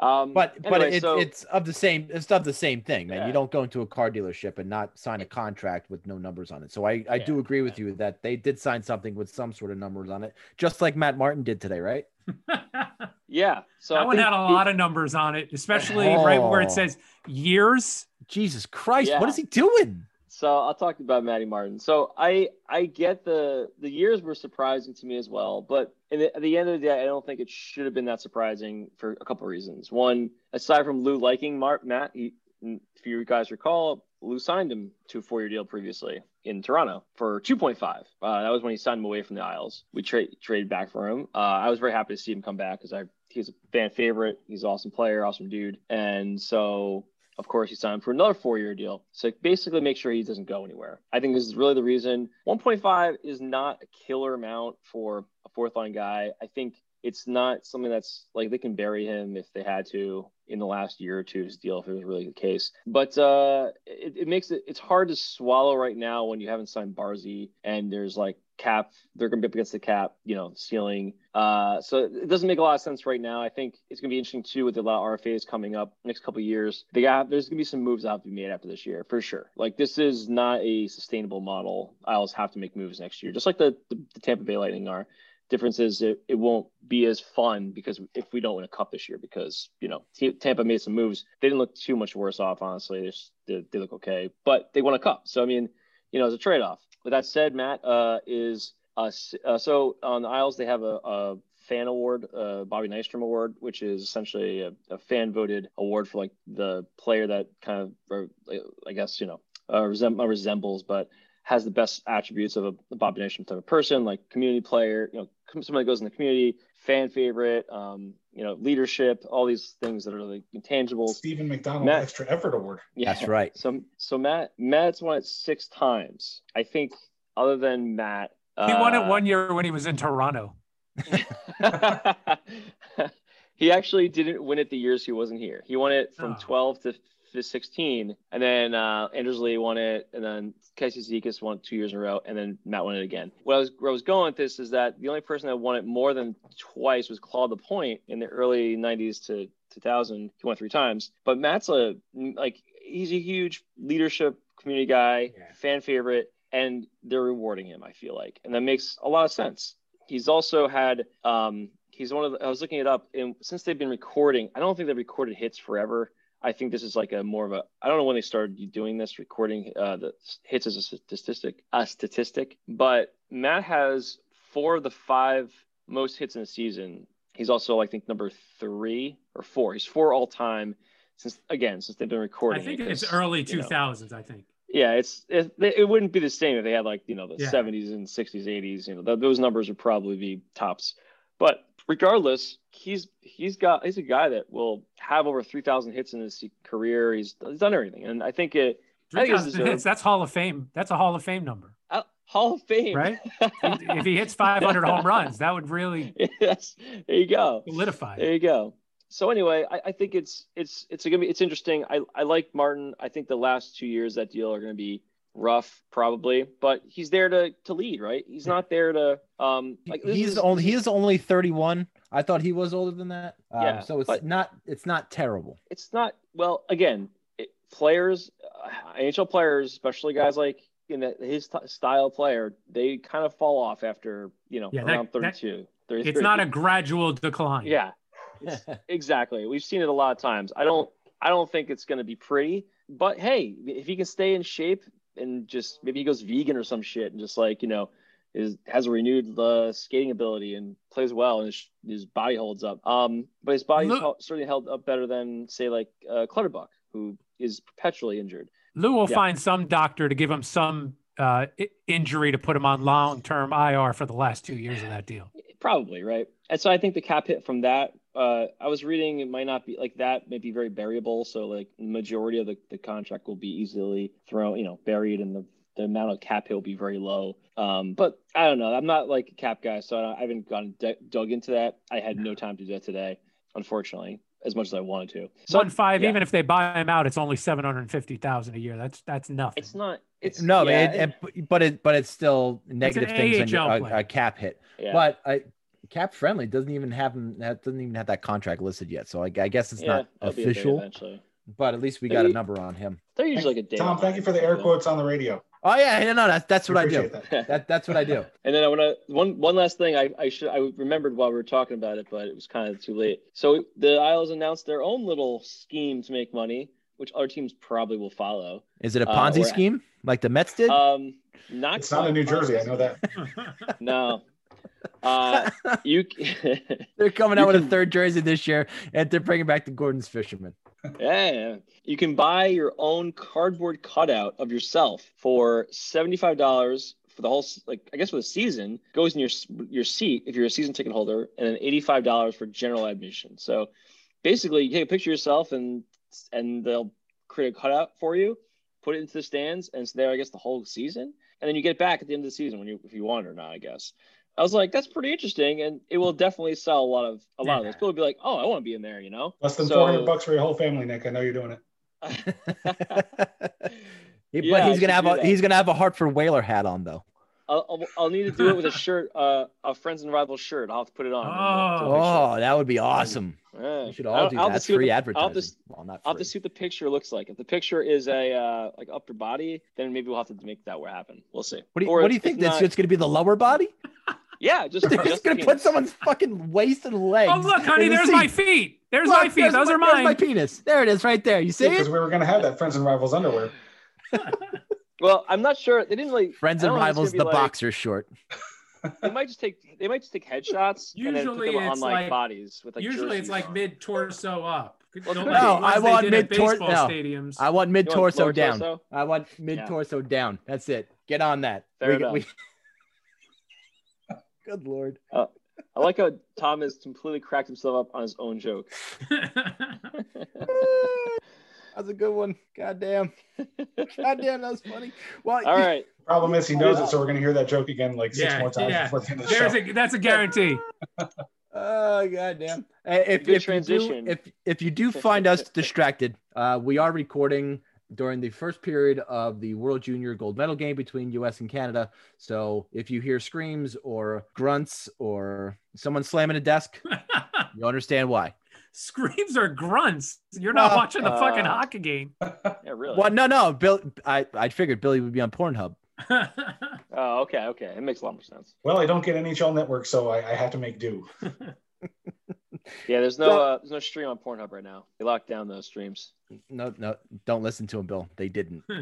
Um, But but anyway, it's so- it's of the same it's of the same thing, man. Yeah. You don't go into a car dealership and not sign a contract with no numbers on it. So I, I do agree with you that they did sign something with some sort of numbers on it, just like Matt Martin did today, right? yeah. So I one think had a he- lot of numbers on it, especially right where Oh. it says years. Jesus Christ, what Yeah. is he doing? So I'll talk about Maddie Martin. So I I get the the years were surprising to me as well, but the, at the end of the day, I don't think it should have been that surprising for a couple of reasons. One, aside from Lou liking Mark Matt, he, if you guys recall, Lou signed him to a four year deal previously in Toronto for 2.5. Uh, that was when he signed him away from the Isles. We trade traded back for him. Uh, I was very happy to see him come back because I he's a fan favorite. He's an awesome player, awesome dude, and so of course, he signed for another four-year deal. So basically, make sure he doesn't go anywhere. I think this is really the reason. 1.5 is not a killer amount for a fourth-line guy. I think it's not something that's like they can bury him if they had to in the last year or two of his deal if it was really the case. But uh, it, it makes it it's hard to swallow right now when you haven't signed Barzy and there's like cap they're going to be up against the cap you know ceiling. Uh so it doesn't make a lot of sense right now. I think it's going to be interesting too with a lot of rfas coming up next couple years. They got there's going to be some moves that have to be made after this year for sure. Like this is not a sustainable model. Isles have to make moves next year just like the the, the tampa bay lightning are difference is it, it won't be as fun because if we don't win a cup this year because you know T- tampa made some moves. They didn't look too much worse off honestly. They, just, they, they look okay but they won a cup. So i mean you know, it's a trade off. with that said, Matt uh, is uh, uh, so on the Isles they have a, a fan award, uh, Bobby Nystrom Award, which is essentially a, a fan voted award for like the player that kind of, I guess you know, uh, resem- not resembles, but has the best attributes of a, a Bobby Nystrom type of person, like community player, you know, com- someone that goes in the community, fan favorite, um, you know, leadership, all these things that are like intangibles. Steven McDonald Matt- Extra Effort Award. Yeah. That's right. So so Matt Matt's won it six times. I think other than Matt, He won it uh, one year when he was in Toronto. he actually didn't win it the years he wasn't here. He won it from Oh. 12 to to 16, and then uh, Anders Lee won it, and then Casey Cizikas won it two years in a row, and then Matt won it again. What I was, where I was going with this is that the only person that won it more than twice was Claude Lapointe in the early 90s to 2000. He won three times, but Matt's a like he's a huge leadership community guy, Yeah. fan favorite, and they're rewarding him. I feel like, and that makes a lot of sense. He's also had um, he's one of the, I was looking it up, and since they've been recording, I don't think they've recorded hits forever. I think this is like a more of a I don't know when they started doing this recording uh, the hits as a statistic a statistic, but Matt has four of the five most hits in a season. He's also I think number three or four. He's four all time since again since they've been recording. I think it, it's early you know, 2000s. I think. yeah, it's it, it wouldn't be the same if they had like you know the Yeah. 70s and 60s, 80s. You know th- those numbers would probably be tops. But regardless, he's he's got he's a guy that will have over 3,000 hits in his career. He's, he's done everything, and I think it I think 3,000 hits. That's Hall of Fame. That's a Hall of Fame number, uh, Hall of Fame, right? if he hits 500 home runs, that would really yes, there you go. solidify. There you go. So anyway, I, I think it's it's it's gonna be it's interesting. I, I like Martin. I think the last two years that deal are gonna be rough probably, but he's there to to lead, right? He's not there to um like this he's is- only he's only 31. I thought he was older than that. Um, Yeah, so it's but- not it's not terrible. it's not well again it, players uh, nhl players especially guys like in the, his t- style player they kind of fall off after you know Yeah, around that- 32 It's 33. not a gradual decline. yeah exactly we've seen it a lot of times i don't i don't think it's going to be pretty but hey if he can stay in shape and just maybe he goes vegan or some shit and just like you know is has a renewed uh, skating ability and plays well and his, his body holds up. Um, but his body hel- certainly held up better than say like uh, Clutterbuck, who is perpetually injured. Lou will Yeah. find some doctor to give him some uh, injury to put him on long term IR for the last two years of that deal. Probably right. And so I think the cap hit from that. Uh, I was reading it might not be like that. May be very variable. So like the majority of the, the contract will be easily thrown, you know, buried, and the the amount of cap hit will be very low. Um, but I don't know. I'm not like a cap guy, so I haven't gone d- dug into that. I had no time to do that today, unfortunately, as much as I wanted to. So One five, yeah. even if they buy him out, it's only seven hundred fifty thousand a year. That's that's nothing. it's not. It's no, yeah, man, it, it- but it but it's still negative an things on AHL your- a, a cap hit. yeah. But I cap friendly doesn't even have him that doesn't even have that contract listed yet. So I, I guess it's yeah, not that'll be a day official, but at least we got a number on him. They're usually like a day. Tom, thank you for the air quotes on the radio. Oh yeah, yeah, no, that's that's what I do. That. That that's what I do. And then I want to one one last thing. I I should I remembered while we were talking about it, but it was kind of too late. So the Isles announced their own little scheme to make money, which other teams probably will follow. Is it a Uh, Ponzi or- scheme like the Mets did? Um, not It's not in New Jersey. I know that. No. Uh, you. they're coming out with a third jersey this year, and they're bringing back the Gorton's Fisherman. Yeah, you can buy your own cardboard cutout of yourself for seventy-five dollars for the whole, like I guess for the season. Goes in your your seat if you're a season ticket holder, and then eighty-five dollars for general admission. So basically, you take a picture of yourself, and and they'll create a cutout for you, put it into the stands, and it's there I guess the whole season, and then you get back at the end of the season when you if you want it or not. I guess. I was like, that's pretty interesting, and it will definitely sell a lot of a lot of those. People will be like, oh, I want to be in there, you know. Less than So- 400 bucks for your whole family, Nick. I know you're doing it. He- Yeah, but I he's gonna have a that. he's gonna have a Hartford Whaler hat on though. I'll, I'll, I'll need to do it with a shirt, uh, a friends and rivals shirt. I'll have to put it on. and, uh, Oh, that would be awesome. take. Yeah. We should I'll- all do I'll that. That's see what free the- I'll advertising. have to, s- well, not I'll have free. to see what the picture looks like. If the picture is a uh, like upper body, then maybe we'll have to make that happen. We'll see. What do you, Or what do you if think? not- That's just gonna be the lower body? Yeah, just, They're just just gonna the put someone's fucking waist and legs. Oh look, honey, in the there's my feet. There's Look, my feet. Those are my, there's mine. my penis. There it is, right there. You see Because it? we were going to have that Friends and Rivals underwear. Well, I'm not sure. They didn't really. Friends and don't know if it's rivals, the be like- boxer short. They might just take. They might just take headshots and then put Usually them on it's like, like- bodies with like. Usually it's like on. mid torso up. Well, no, I want mid-tor- baseball no. stadiums. I want mid You want torso down. torso? I want mid torso down. That's it. Get on that. Fair We- enough. we- Good lord. I like how Tom has completely cracked himself up on his own joke. That's a good one. God damn. God damn, that was funny. Well, All right. Problem is, he knows it, so we're gonna hear that joke again like six Yeah, more times yeah. before the end of the There's show. a that's a guarantee. Oh goddamn! Hey, If, Good if you do, if if you do find us distracted, uh, we are recording during the first period of the World Junior Gold Medal game between U.S. and Canada. So if you hear screams or grunts or someone slamming a desk, you understand why. Screams or grunts. You're not Uh, watching the fucking uh, hockey game. Yeah, really. Well, no, no, Bill. I I figured Billy would be on Pornhub. Oh, okay, okay. It makes a lot more sense. Well, I don't get NHL Network, so I, I have to make do. Yeah, there's no uh, there's no stream on Pornhub right now. They locked down those streams. No, no, don't listen to him, Bill. They didn't.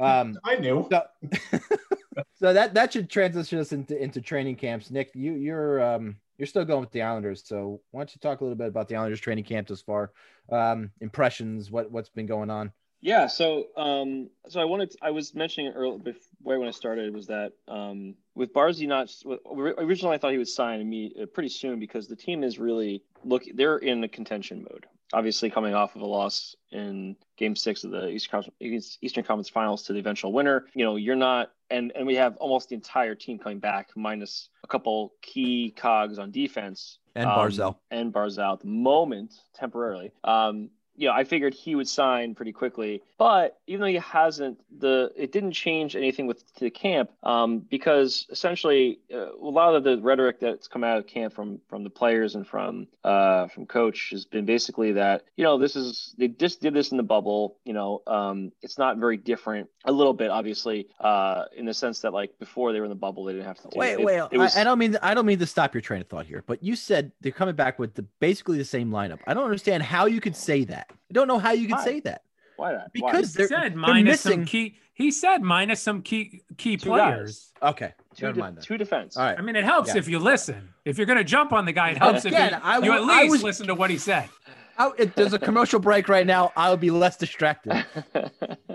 Um, I knew. so, so that that should transition us into into training camps. Nick, you you're um you're still going with the Islanders, so why don't you talk a little bit about the Islanders training camp thus far? Um, impressions, what what's been going on? Yeah, so um, so I wanted I was mentioning earlier before when I started was that um, with Barzy not originally I thought he would sign me uh, pretty soon because the team is really look they're in a contention mode. Obviously, coming off of a loss in Game Six of the Eastern Conference, Eastern Conference Finals to the eventual winner, you know you're not, and and we have almost the entire team coming back minus a couple key cogs on defense And um, Barzal. and Barzal at the moment temporarily. Um, you know, I figured he would sign pretty quickly, but even though he hasn't, the it didn't change anything with to the camp um, because essentially uh, a lot of the rhetoric that's come out of camp from from the players and from uh, from coach has been basically that you know this is they just did this in the bubble. You know, um, it's not very different. A little bit, obviously, uh, in the sense that like before they were in the bubble, they didn't have to. Wait, it. wait. It, it was, I, I don't mean I don't mean to stop your train of thought here, but you said they're coming back with the basically the same lineup. I don't understand how you could say that. I don't know how you could Why? say that. why not? Why? Because he they're, said they're minus some missing. key. He said minus some key key Two players. Okay, two, never de- mind that. two defense. All right. I mean, it helps Yeah. if you listen. If you're going to jump on the guy, it helps Again, if you, I you wa- at I least was- listen to what he said. I, if there's a commercial break right now, I'll be less distracted.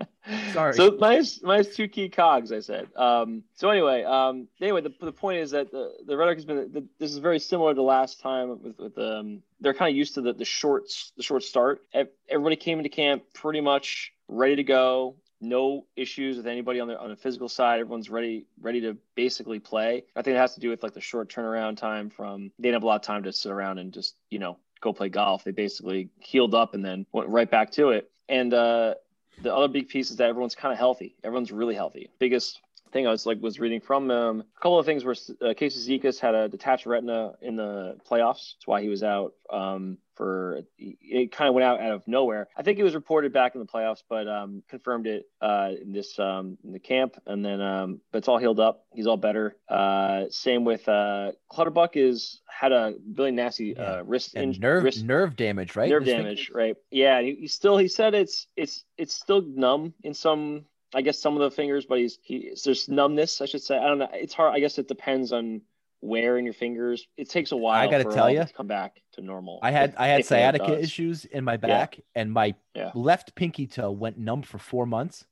Sorry. So minus minus two key cogs, I said. Um, so anyway, um, anyway, the, the point is that the the rhetoric has been the, this is very similar to last time with with um, they're kind of used to the the short the short start. Everybody came into camp pretty much ready to go. No issues with anybody on the on the physical side. Everyone's ready ready to basically play. I think it has to do with like the short turnaround time from they didn't have a lot of time to sit around and just you know go play golf. They basically healed up and then went right back to it. And uh, the other big piece is that everyone's kind of healthy. Everyone's really healthy. Biggest thing I was like was reading from a couple of things where uh, Casey Cizikas had a detached retina in the playoffs. That's why he was out um, for. It kind of went out out of nowhere. I think it was reported back in the playoffs, but um, confirmed it uh, in this um, in the camp, and then um, but it's all healed up. He's all better. Uh, same with uh, Clutterbuck is had a really nasty Yeah. uh, wrist and in- nerve wrist nerve damage, right? nerve This thing- damage, right? Yeah, he, he still he said it's it's it's still numb in some I guess some of the fingers, but he's he there's numbness, I should say. I don't know. It's hard. I guess it depends on where in your fingers. It takes a while. I gotta tell all ya, to come back to normal. I had I had sciatica issues in my back, and my Yeah. left pinky toe went numb for four months.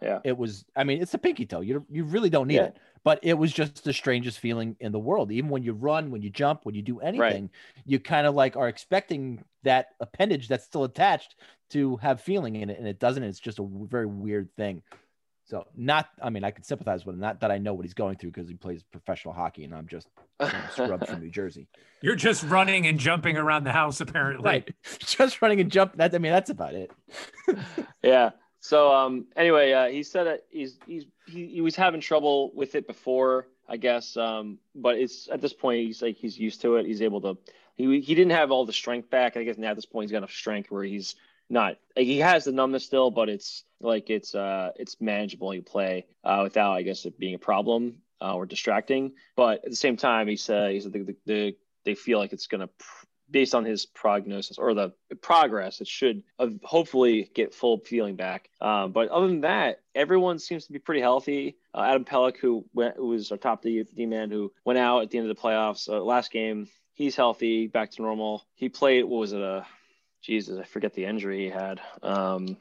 Yeah. It was. I mean, it's a pinky toe. You you really don't need Yeah. it, but it was just the strangest feeling in the world. Even when you run, when you jump, when you do anything, you kind of like are expecting that appendage that's still attached to have feeling in it, and it doesn't. It's just a very weird thing. So not. I mean, I can sympathize with him. Not that I know what he's going through because he plays professional hockey, and I'm just some scrub from New Jersey. You're just running and jumping around the house, apparently. Right. Just running and jump. That I mean, that's about it. yeah. So um anyway, uh, he said that he's he's he, he was having trouble with it before, I guess. Um, but it's at this point he's like he's used to it. He's able to. He he didn't have all the strength back. I guess now at this point he's got enough strength where he's not like he has the numbness still, but it's like it's uh it's manageable. You play uh, without I guess it being a problem uh, or distracting. But at the same time, he said he said the, the, the they feel like it's gonna pr- based on his prognosis or the progress, it should uh, hopefully get full feeling back. Um, but other than that, everyone seems to be pretty healthy. Uh, Adam Pelech, who, went, who was our top D, D man, who went out at the end of the playoffs uh, last game, he's healthy, back to normal. He played, what was it? A, Jesus, I forget the injury he had. Um,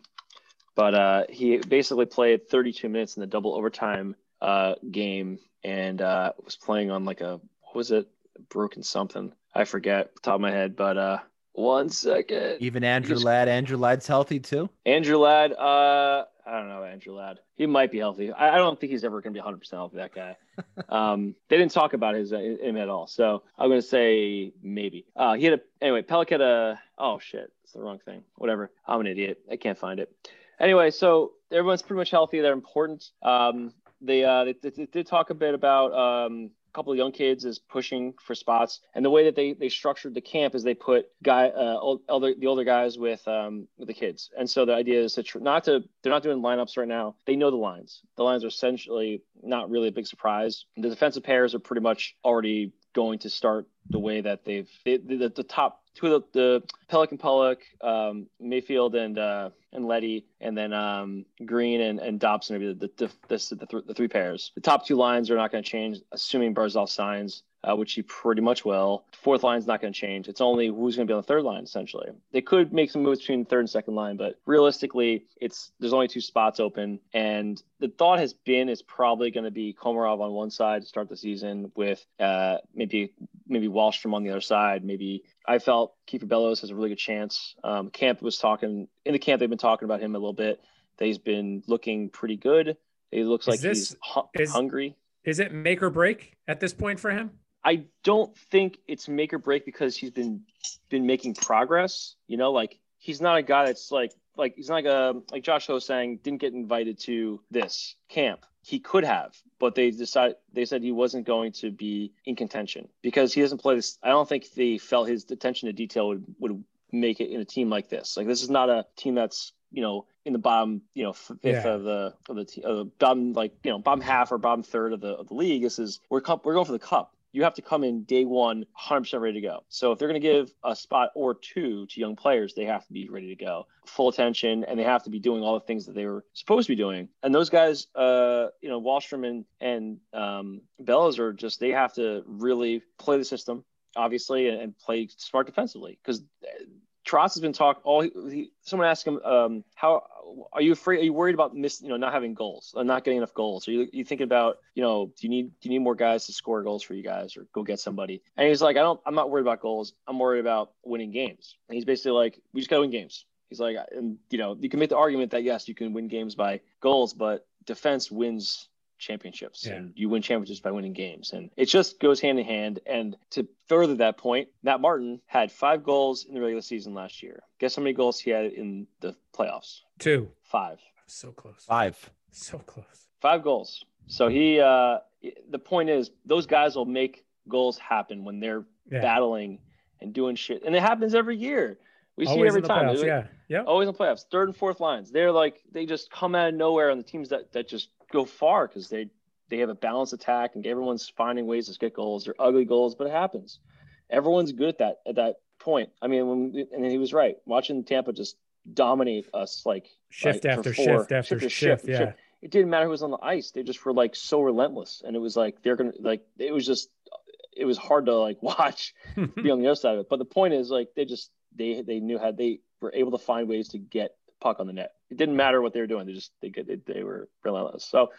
but uh, he basically played 32 minutes in the double overtime uh, game and uh, was playing on like a what was it broken something I forget top of my head but uh one second. Even Andrew Just- Ladd. Andrew Ladd's healthy too. Andrew Ladd uh I don't know Andrew Ladd. He might be healthy. I, I don't think he's ever going to be 100 percent healthy that guy. Um they didn't talk about his uh, him at all. So I'm going to say maybe. Uh he had a anyway Pelech had a oh shit. It's the wrong thing. Whatever. I'm an idiot. I can't find it. Anyway, so everyone's pretty much healthy. They're important. Um, they, uh, they, they, they did talk a bit about um, couple of young kids is pushing for spots, and the way that they, they structured the camp is they put guy uh, old, elder the older guys with um, with the kids, and so the idea is to tr- not to they're not doing lineups right now. They know the lines. The lines are essentially not really a big surprise. The defensive pairs are pretty much already going to start the way that they've they, the, the top two of the, the Pelican Pulock, um, Mayfield and uh, and Leddy, and then um, Green and, and Dobson are the the, the, the, th- the three pairs. The top two lines are not going to change, assuming Barzal signs. Uh, which he pretty much will. Fourth line's not going to change. It's only who's going to be on the third line essentially. They could make some moves between third and second line, but realistically, it's there's only two spots open. And the thought has been is probably going to be Komarov on one side to start the season with uh, maybe maybe Wahlstrom on the other side. Maybe I felt Kiefer Bellows has a really good chance. Um, camp was talking in the camp. They've been talking about him a little bit. That he's been looking pretty good. He looks Is like this- he's hu- is- hungry. Is it make or break at this point for him? I don't think it's make or break because he's been been making progress. You know, like he's not a guy that's like like he's not like a like Josh Ho-Sang didn't get invited to this camp. He could have, but they decided they said he wasn't going to be in contention because he doesn't play this. I don't think they felt his attention to detail would would make it in a team like this. Like this is not a team that's you know in the bottom you know fifth Yeah. of the of the, te- of the bottom like you know bottom half or bottom third of the of the league. This is we're cup we're going for the cup you have to come in day one 100% ready to go. So if they're going to give a spot or two to young players, they have to be ready to go, full attention, and they have to be doing all the things that they were supposed to be doing. And those guys, uh, you know, Wahlstrom and, and um, Bellows are just, they have to really play the system, obviously, and, and play smart defensively because Trotz has been talking. All he, someone asked him, um, "How are you afraid? Are you worried about miss? You know, not having goals, or not getting enough goals? Are you you thinking about, you know, do you need do you need more guys to score goals for you guys, or go get somebody?" And he's like, "I don't. I'm not worried about goals. I'm worried about winning games." And he's basically like, "We just got to win games." He's like, and you know, you can make the argument that yes, you can win games by goals, but defense wins championships Yeah. and you win championships by winning games and it just goes hand in hand and to further that point matt martin had five goals in the regular season last year guess how many goals he had in the playoffs Two. five So close. Five. So close. five goals so he uh the point is those guys will make goals happen when they're Yeah. battling and doing shit and it happens every year we see it every in the time playoffs. Yeah. Yeah. always in playoffs, third and fourth lines. They're like they just come out of nowhere on the teams that that just go far because they they have a balanced attack and everyone's finding ways to get goals. They're ugly goals, but it happens. Everyone's good at that at that point. I mean, when and he was right. Watching Tampa just dominate us like Shift like, after four- shift after to shift. Yeah. It didn't matter who was on the ice. They just were like so relentless, and it was like they're gonna like it was just it was hard to like watch be on the other side of it. But the point is, like, they just they they knew how they were able to find ways to get puck on the net. It didn't matter what they were doing; they just they they, they were relentless. So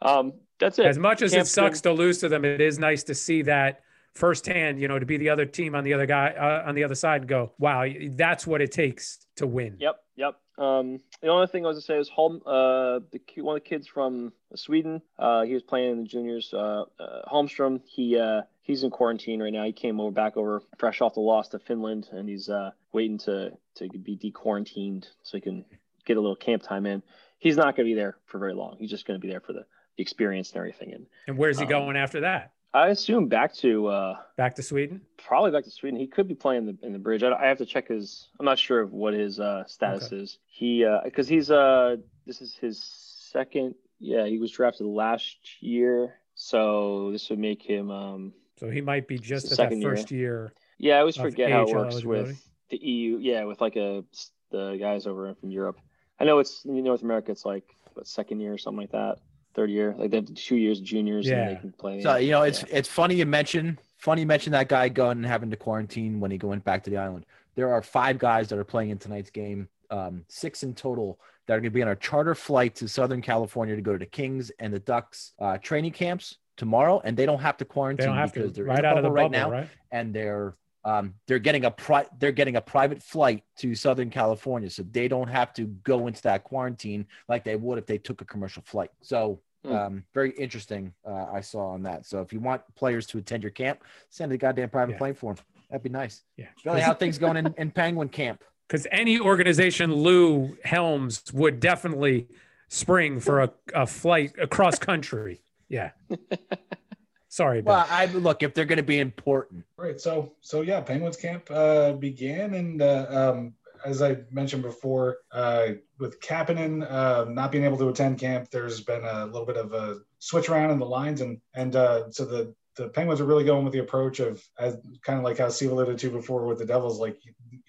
um, that's it. as much as it sucks been- to lose to them, it is nice to see that firsthand. You know, to be the other team on the other guy uh, on the other side and go, "Wow, that's what it takes to win." Yep, yep. Um, the only thing I was to say is Holm, uh, the one of the kids from Sweden. Uh, he was playing in the juniors. Uh, uh, Holmstrom. He uh, he's in quarantine right now. He came over back over fresh off the loss to Finland, and he's uh, waiting to to be dequarantined so he can get a little camp time in. He's not going to be there for very long. He's just going to be there for the, the experience and everything. And And where's he Um, going after that? I assume back to uh, Back to Sweden? probably back to Sweden. He could be playing the, in the bridge. I, I have to check his. I'm not sure of what his uh, status is. He because he's uh this is his second. Yeah, he was drafted last year, so this would make him um So he might be just at that second year. first year. Yeah, I always Of forget how it works with the EU. Yeah, with like a the guys over from Europe. I know it's in North America. It's like what, second year or something like that. Third year, like they have two years juniors and Yeah. they can play. So you know, it's yeah. it's funny you mention funny you mention that guy going and having to quarantine when he went back to the island. There are five guys that are playing in tonight's game, um, six in total that are going to be on a charter flight to Southern California to go to the Kings and the Ducks uh, training camps tomorrow, and they don't have to quarantine don't have to because they're right in out of the bubble bubble, right now, right? and they're um, they're getting a pri- they're getting a private flight to Southern California, so they don't have to go into that quarantine like they would if they took a commercial flight. So Hmm. um, very interesting. Uh, I saw on that. So if you want players to attend your camp, send a goddamn private Yeah. plane for them. That'd be nice. Yeah. Billy, how things going in, in Penguin camp? because any organization Lou Helms would definitely spring for a, a flight across country. Yeah. Sorry, Bill. Well, I look if they're going to be important. Right. So so yeah, Penguins camp uh, began, and uh, um, as I mentioned before, uh, with Kapanen uh, not being able to attend camp, there's been a little bit of a switch around in the lines, and and uh, so the the Penguins are really going with the approach of as, kind of like how Steve alluded to before with the Devils, like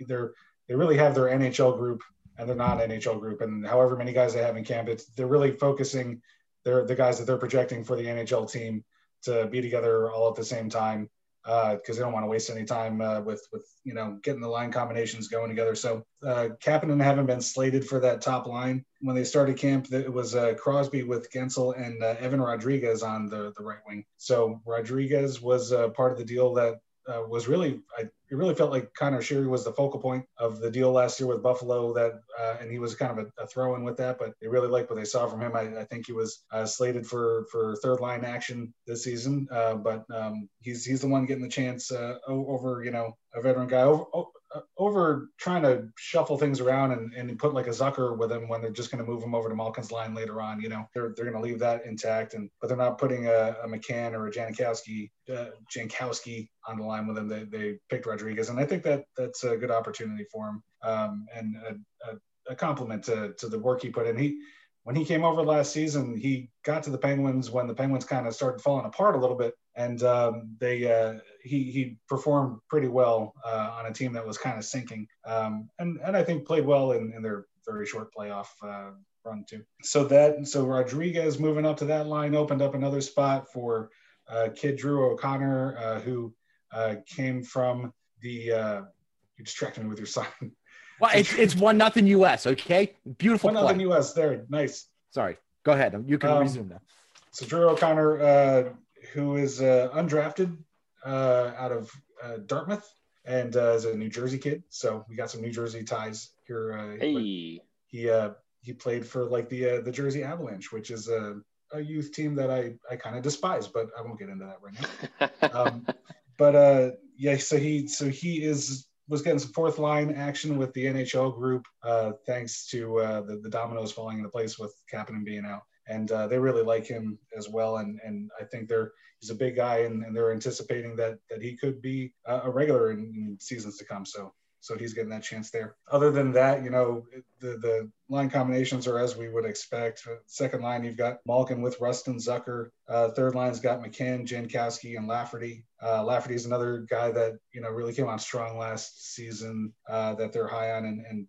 they're they really have their NHL group and they're not NHL group, and however many guys they have in camp, it's they're really focusing. They're the guys that they're projecting for the NHL team to be together all at the same time because they don't want to waste any time uh, with with you know getting the line combinations going together. So uh, Kapanen haven't been slated for that top line when they started camp. It was uh, Crosby with Guentzel and uh, Evan Rodrigues on the the right wing. So Rodrigues was uh, part of the deal that uh, was really I, it really felt like Conor Sheary was the focal point of the deal last year with Buffalo. That uh, and he was kind of a, a throw in with that, but they really liked what they saw from him. I, I think he was uh, slated for for third line action this season, uh, but um, he's he's the one getting the chance uh, over you know a veteran guy over. Over trying to shuffle things around and, and put like a Zucker with him when they're just going to move him over to Malkin's line later on, you know, they're, they're going to leave that intact and but they're not putting a, a McCann or a Janikowski uh, Jankowski on the line with him. They, they picked Rodrigues, and I think that that's a good opportunity for him um, and a, a, a compliment to, to the work he put in. He when he came over last season, he got to the Penguins when the Penguins kind of started falling apart a little bit, and um, they uh, he he performed pretty well uh, on a team that was kind of sinking, um, and and I think played well in, in their very short playoff uh, run too. So that so Rodrigues moving up to that line opened up another spot for uh, kid Drew O'Connor, uh, who uh, came from the. Uh, you distracted me with your sign. Well, it's it's one nothing U.S. Okay, beautiful One play. nothing U.S. There, nice. Sorry, go ahead. You can Um, resume now. So Drew O'Connor, uh, who is uh, undrafted uh, out of uh, Dartmouth and uh, is a New Jersey kid. So we got some New Jersey ties here. Uh, Hey, He uh, he played for like the uh, the Jersey Avalanche, which is a, a youth team that I I kind of despise, but I won't get into that right now. Um, but uh, yeah, so he so he is was getting some fourth line action with the NHL group, uh, thanks to uh, the, the dominoes falling into place with Kapanen being out. And uh, they really like him as well. And and I think they're he's a big guy, and, and they're anticipating that that he could be a regular in, in seasons to come. So so he's getting that chance there. Other than that, you know, the the line combinations are as we would expect. Second line, you've got Malkin with Rust and Zucker. Uh, third line's got McCann, Jankowski, and Lafferty. Uh, Lafferty is another guy that you know really came on strong last season uh, that they're high on and, and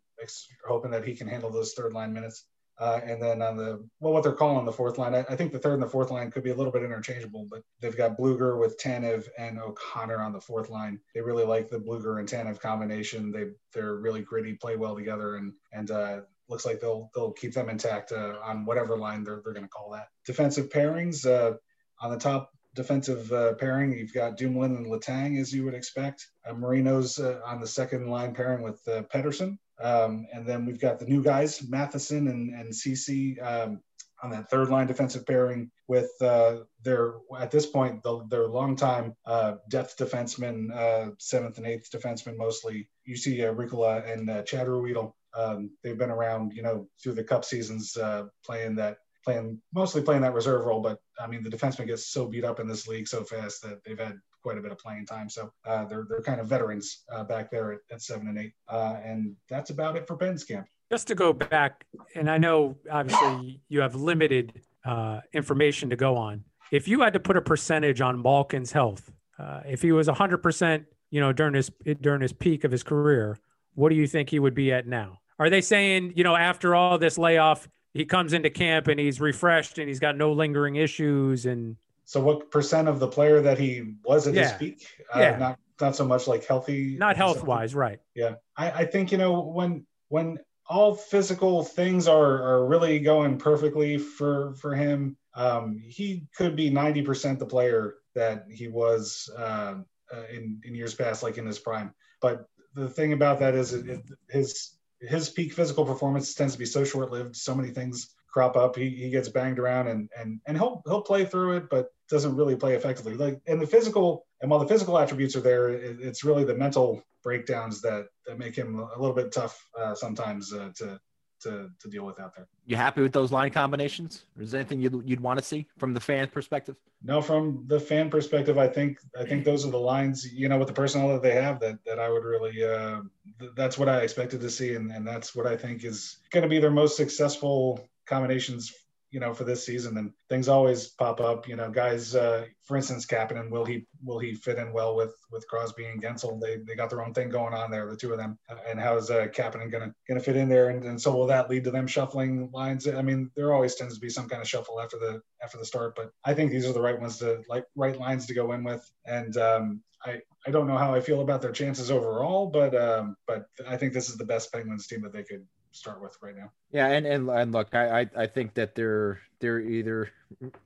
hoping that he can handle those third line minutes. Uh, and then on the well, what they're calling the fourth line, I, I think the third and the fourth line could be a little bit interchangeable, but they've got Blueger with Tanev and O'Connor on the fourth line. They really like the Blueger and Tanev combination. They they're really gritty, play well together, and and uh, looks like they'll they'll keep them intact uh, on whatever line they're they're going to call that. Defensive pairings uh, on the top defensive uh, pairing, you've got Dumoulin and Letang, as you would expect. Uh, Marino's uh, on the second line pairing with uh, Pettersson. Um, and then we've got the new guys, Matheson and, and Ceci um, on that third line defensive pairing with uh, their, at this point, the, their longtime uh, depth defensemen, uh, seventh and eighth defensemen mostly. You see uh, Riikola and uh, Ruhwedel. Um, they've been around, you know, through the cup seasons uh, playing that playing mostly playing that reserve role. But I mean, the defenseman gets so beat up in this league so fast that they've had quite a bit of playing time. So uh, they're they're kind of veterans uh, back there at, at, seven and eight. Uh, and that's about it for Pens camp. Just to go back, and I know obviously you have limited uh, information to go on. If you had to put a percentage on Malkin's health, uh, if he was 100%, you know, during his during his peak of his career, what do you think he would be at now? Are they saying, you know, after all this layoff, he comes into camp and he's refreshed and he's got no lingering issues and So what percent of the player that he was at his peak? Uh, Yeah. Not not so much like healthy. not health wise, right? Yeah, I, I think you know when when all physical things are are really going perfectly for for him, um, he could be ninety percent the player that he was uh, uh, in in years past, like in his prime. But the thing about that is it, it, his his peak physical performance tends to be so short lived. So many things crop up. He, he gets banged around and and and he'll he'll play through it, but doesn't really play effectively. Like and the physical and while the physical attributes are there, it, it's really the mental breakdowns that that make him a little bit tough uh, sometimes uh, to to to deal with out there. You happy with those line combinations? Or is there anything you'd, you'd want to see from the fan perspective? No, from the fan perspective, I think I think those are the lines. You know, with the personnel that they have, that that I would really. Uh, th- that's what I expected to see, and and that's what I think is going to be their most successful combinations. You know, for this season, and things always pop up. You know, guys. Uh, for instance, Kapanen, will he will he fit in well with with Crosby and Guentzel? They they got their own thing going on there, the two of them. And how is uh, Kapanen gonna gonna fit in there? And, and so will that lead to them shuffling lines? I mean, there always tends to be some kind of shuffle after the after the start, but I think these are the right ones to like right lines to go in with. And um, I I don't know how I feel about their chances overall, but um, but I think this is the best Penguins team that they could start with right now. Yeah, and and, and look, I, I I think that they're they're either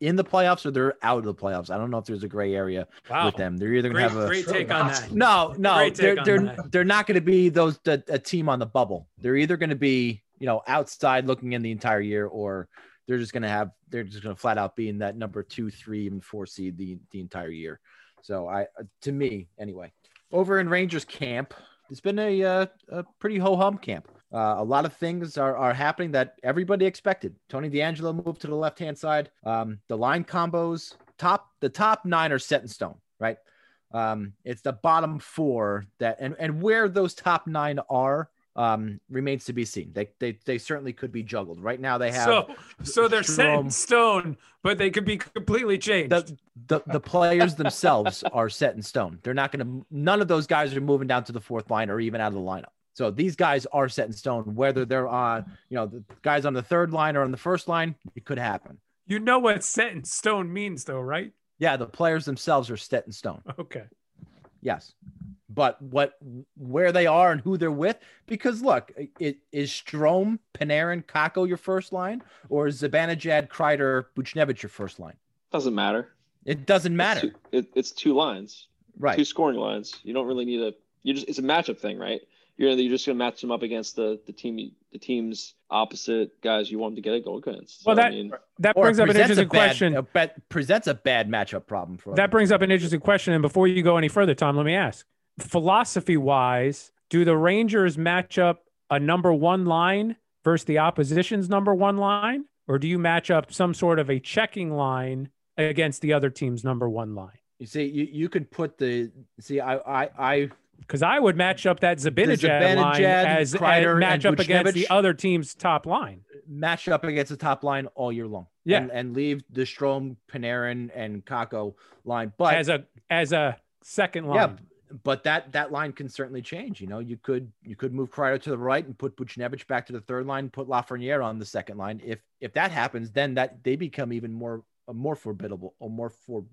in the playoffs or they're out of the playoffs. I don't know if there's a gray area Wow. with them. They're either gonna have a great take on that. no, no, Great they're they're that. they're not going to be those the, a team on the bubble. They're either going to be you know outside looking in the entire year, or they're just going to have they're just going to flat out be in that number two, three, and four seed the the entire year. So I to me anyway, over in Rangers camp, it's been a uh, a pretty ho hum camp. Uh, a lot of things are, are happening that everybody expected. Tony DeAngelo moved to the left hand side. Um, the line combos, top the top nine are set in stone, right? Um, it's the bottom four that and and where those top nine are um, remains to be seen. They, they they certainly could be juggled. Right now they have So so they're set in stone, but they could be completely changed. the, the the players themselves are set in stone. They're not going to. None of those guys are moving down to the fourth line or even out of the lineup. So these guys are set in stone. Whether they're on, you know, the guys on the third line or on the first line, it could happen. you know what set in stone means, though, right? Yeah, the players themselves are set in stone. Okay. Yes. But what where they are and who they're with, because look, it is Strome, Panarin, Kakko your first line, or is Zibanejad, Kreider, Buchnevich your first line? Doesn't matter. It doesn't matter, It's two, it, it's two lines, right? two scoring lines. You don't really need a. You just it's a matchup thing, right? You're you're just gonna match them up against the the team the teams opposite guys you want them to get it going against. Well, So, that I mean, that brings up an presents a interesting bad- question. a bad- presents a bad matchup problem for That brings up an interesting question. And before you go any further, Tom, let me ask philosophy wise, do the Rangers match up a number one line versus the opposition's number one line? Or do you match up some sort of a checking line against the other team's number one line? You see, you, you could put the see. I I I Because I would match up that Zibanejad line as, Kreider, match up against the other team's top line. match up against the top line all year long. Yeah. and, and leave the Strome, Panarin, and Kakko line. But as a as a second line. yeah, but that that line can certainly change. You know, you could you could move Kreider to the right and put Buchnevich back to the third line, put Lafreniere on the second line. If if that happens, then that they become even more more formidable or more for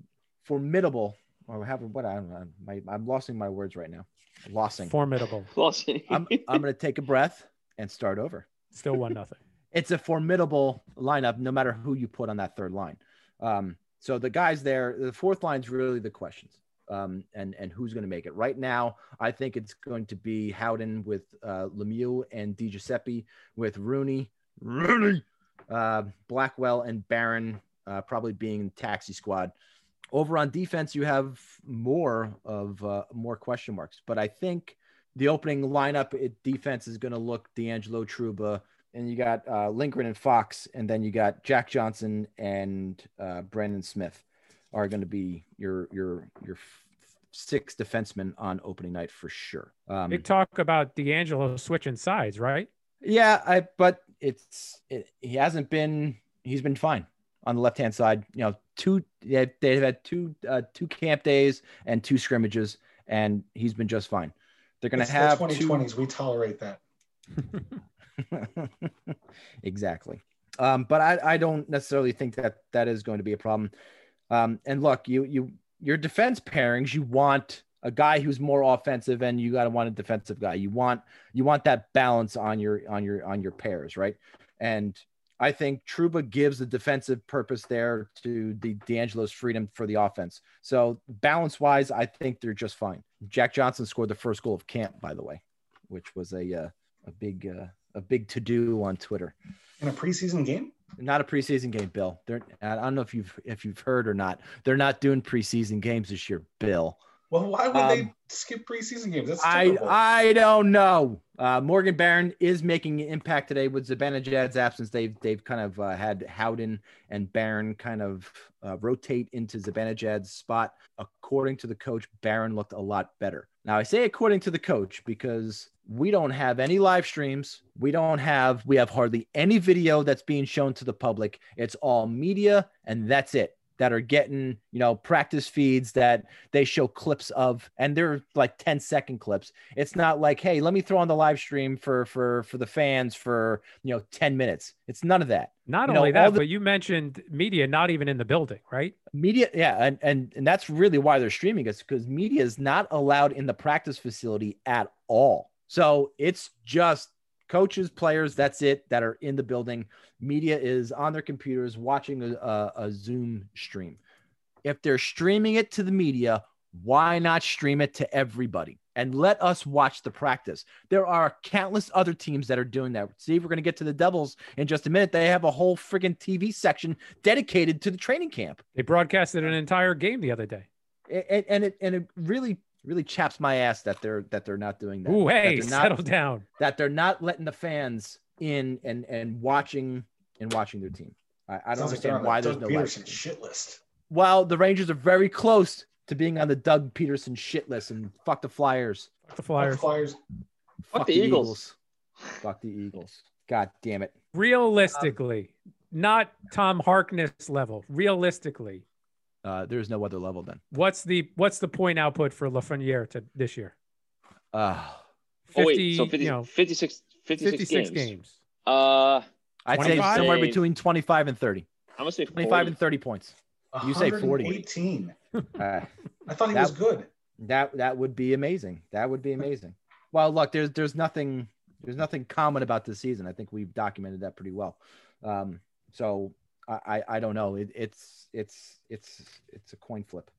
formidable. Or have what I don't know. My, I'm losing my words right now. Losing. Formidable. Lawson. I'm I'm gonna take a breath and start over. Still one nothing. It's a formidable lineup, no matter who you put on that third line. Um, so the guys there, the fourth line's really the questions. Um, and and who's going to make it right now? I think it's going to be Howden with uh, Lemieux and Di Giuseppe with Rooney, Rooney, uh, Blackwell and Barron uh, probably being taxi squad. Over on defense, you have more of uh, more question marks, but I think the opening lineup at defense is going to look DeAngelo Trouba, and you got uh, Lindgren and Fox, and then you got Jack Johnson and uh, Brandon Smith are going to be your your your six defensemen on opening night for sure. Um, Big talk about DeAngelo switching sides, right? yeah, I but it's it, he hasn't been he's been fine on the left hand side. You know, two yeah, they've had two uh, two camp days and two scrimmages, and he's been just fine. They're going to have the two 2020s. We tolerate that. exactly. Um, but I, I don't necessarily think that that is going to be a problem. Um, and look, you you your defense pairings, you want a guy who's more offensive, and you got to want a defensive guy. You want you want that balance on your on your on your pairs, right? And I think Trouba gives the defensive purpose there to the DeAngelo's freedom for the offense. So balance wise, I think they're just fine. Jack Johnson scored the first goal of camp, by the way, which was a uh, a big uh, a big to do on Twitter. In a preseason game? Not a preseason game, Bill. They're I don't know if you've if you've heard or not. They're not doing preseason games this year, Bill. Well, why would Um, they skip preseason games? That's I. I don't know. Uh, Morgan Barron is making an impact today with Zibanejad's absence. They've they've kind of uh, had Howden and Barron kind of uh, rotate into Zibanejad's spot. According to the coach, Barron looked a lot better. Now I say according to the coach because we don't have any live streams. We don't have we have hardly any video that's being shown to the public. It's all media, and that's it that are getting you know practice feeds that they show clips of and they're like 10 second clips. It's not like hey let me throw on the live stream for for for the fans for you know 10 minutes. It's none of that. Not You only that, the- but you mentioned media not even in the building, right? media yeah and and, and that's really why they're streaming it because media is not allowed in the practice facility at all. So it's just coaches players that's it that are in the building. Media is on their computers watching a, a, a zoom stream. If they're streaming it to the media why not stream it to everybody? And let us watch the practice. There are countless other teams that are doing that. Steve we're going to get to the devils in just a minute. They have a whole freaking tv section dedicated to the training camp. They broadcasted an entire game the other day. and, and it and it really really chaps my ass that they're that they're not doing that. Ooh, hey, they're not, settle down. that they're not letting the fans in and and watching and watching their team. I, I don't Sounds like understand on the why there's Doug no Pederson live. shit list. Well, the Rangers are very close to being on the Doug Pederson shit list and fuck the Flyers. Fuck the Fuck Flyers. the Flyers. Fuck the Eagles. Fuck the Eagles. God damn it. Realistically, not Tom Harkness level. Realistically, Uh, there's no other level then. what's the what's the point output for Lafreniere to this year? Uh, 50, oh wait, so 50, you know, 56, 56, 56 games. games. Uh, I'd say somewhere between 25 and 30. I'm gonna say 25 40. and 30 points. You say 40. 18. Uh, I thought he That- was good. That that would be amazing. That would be amazing. Well, look, there's there's nothing there's nothing common about this season. I think we've documented that pretty well. Um, so I, I don't know. It, it's it's it's it's a coin flip.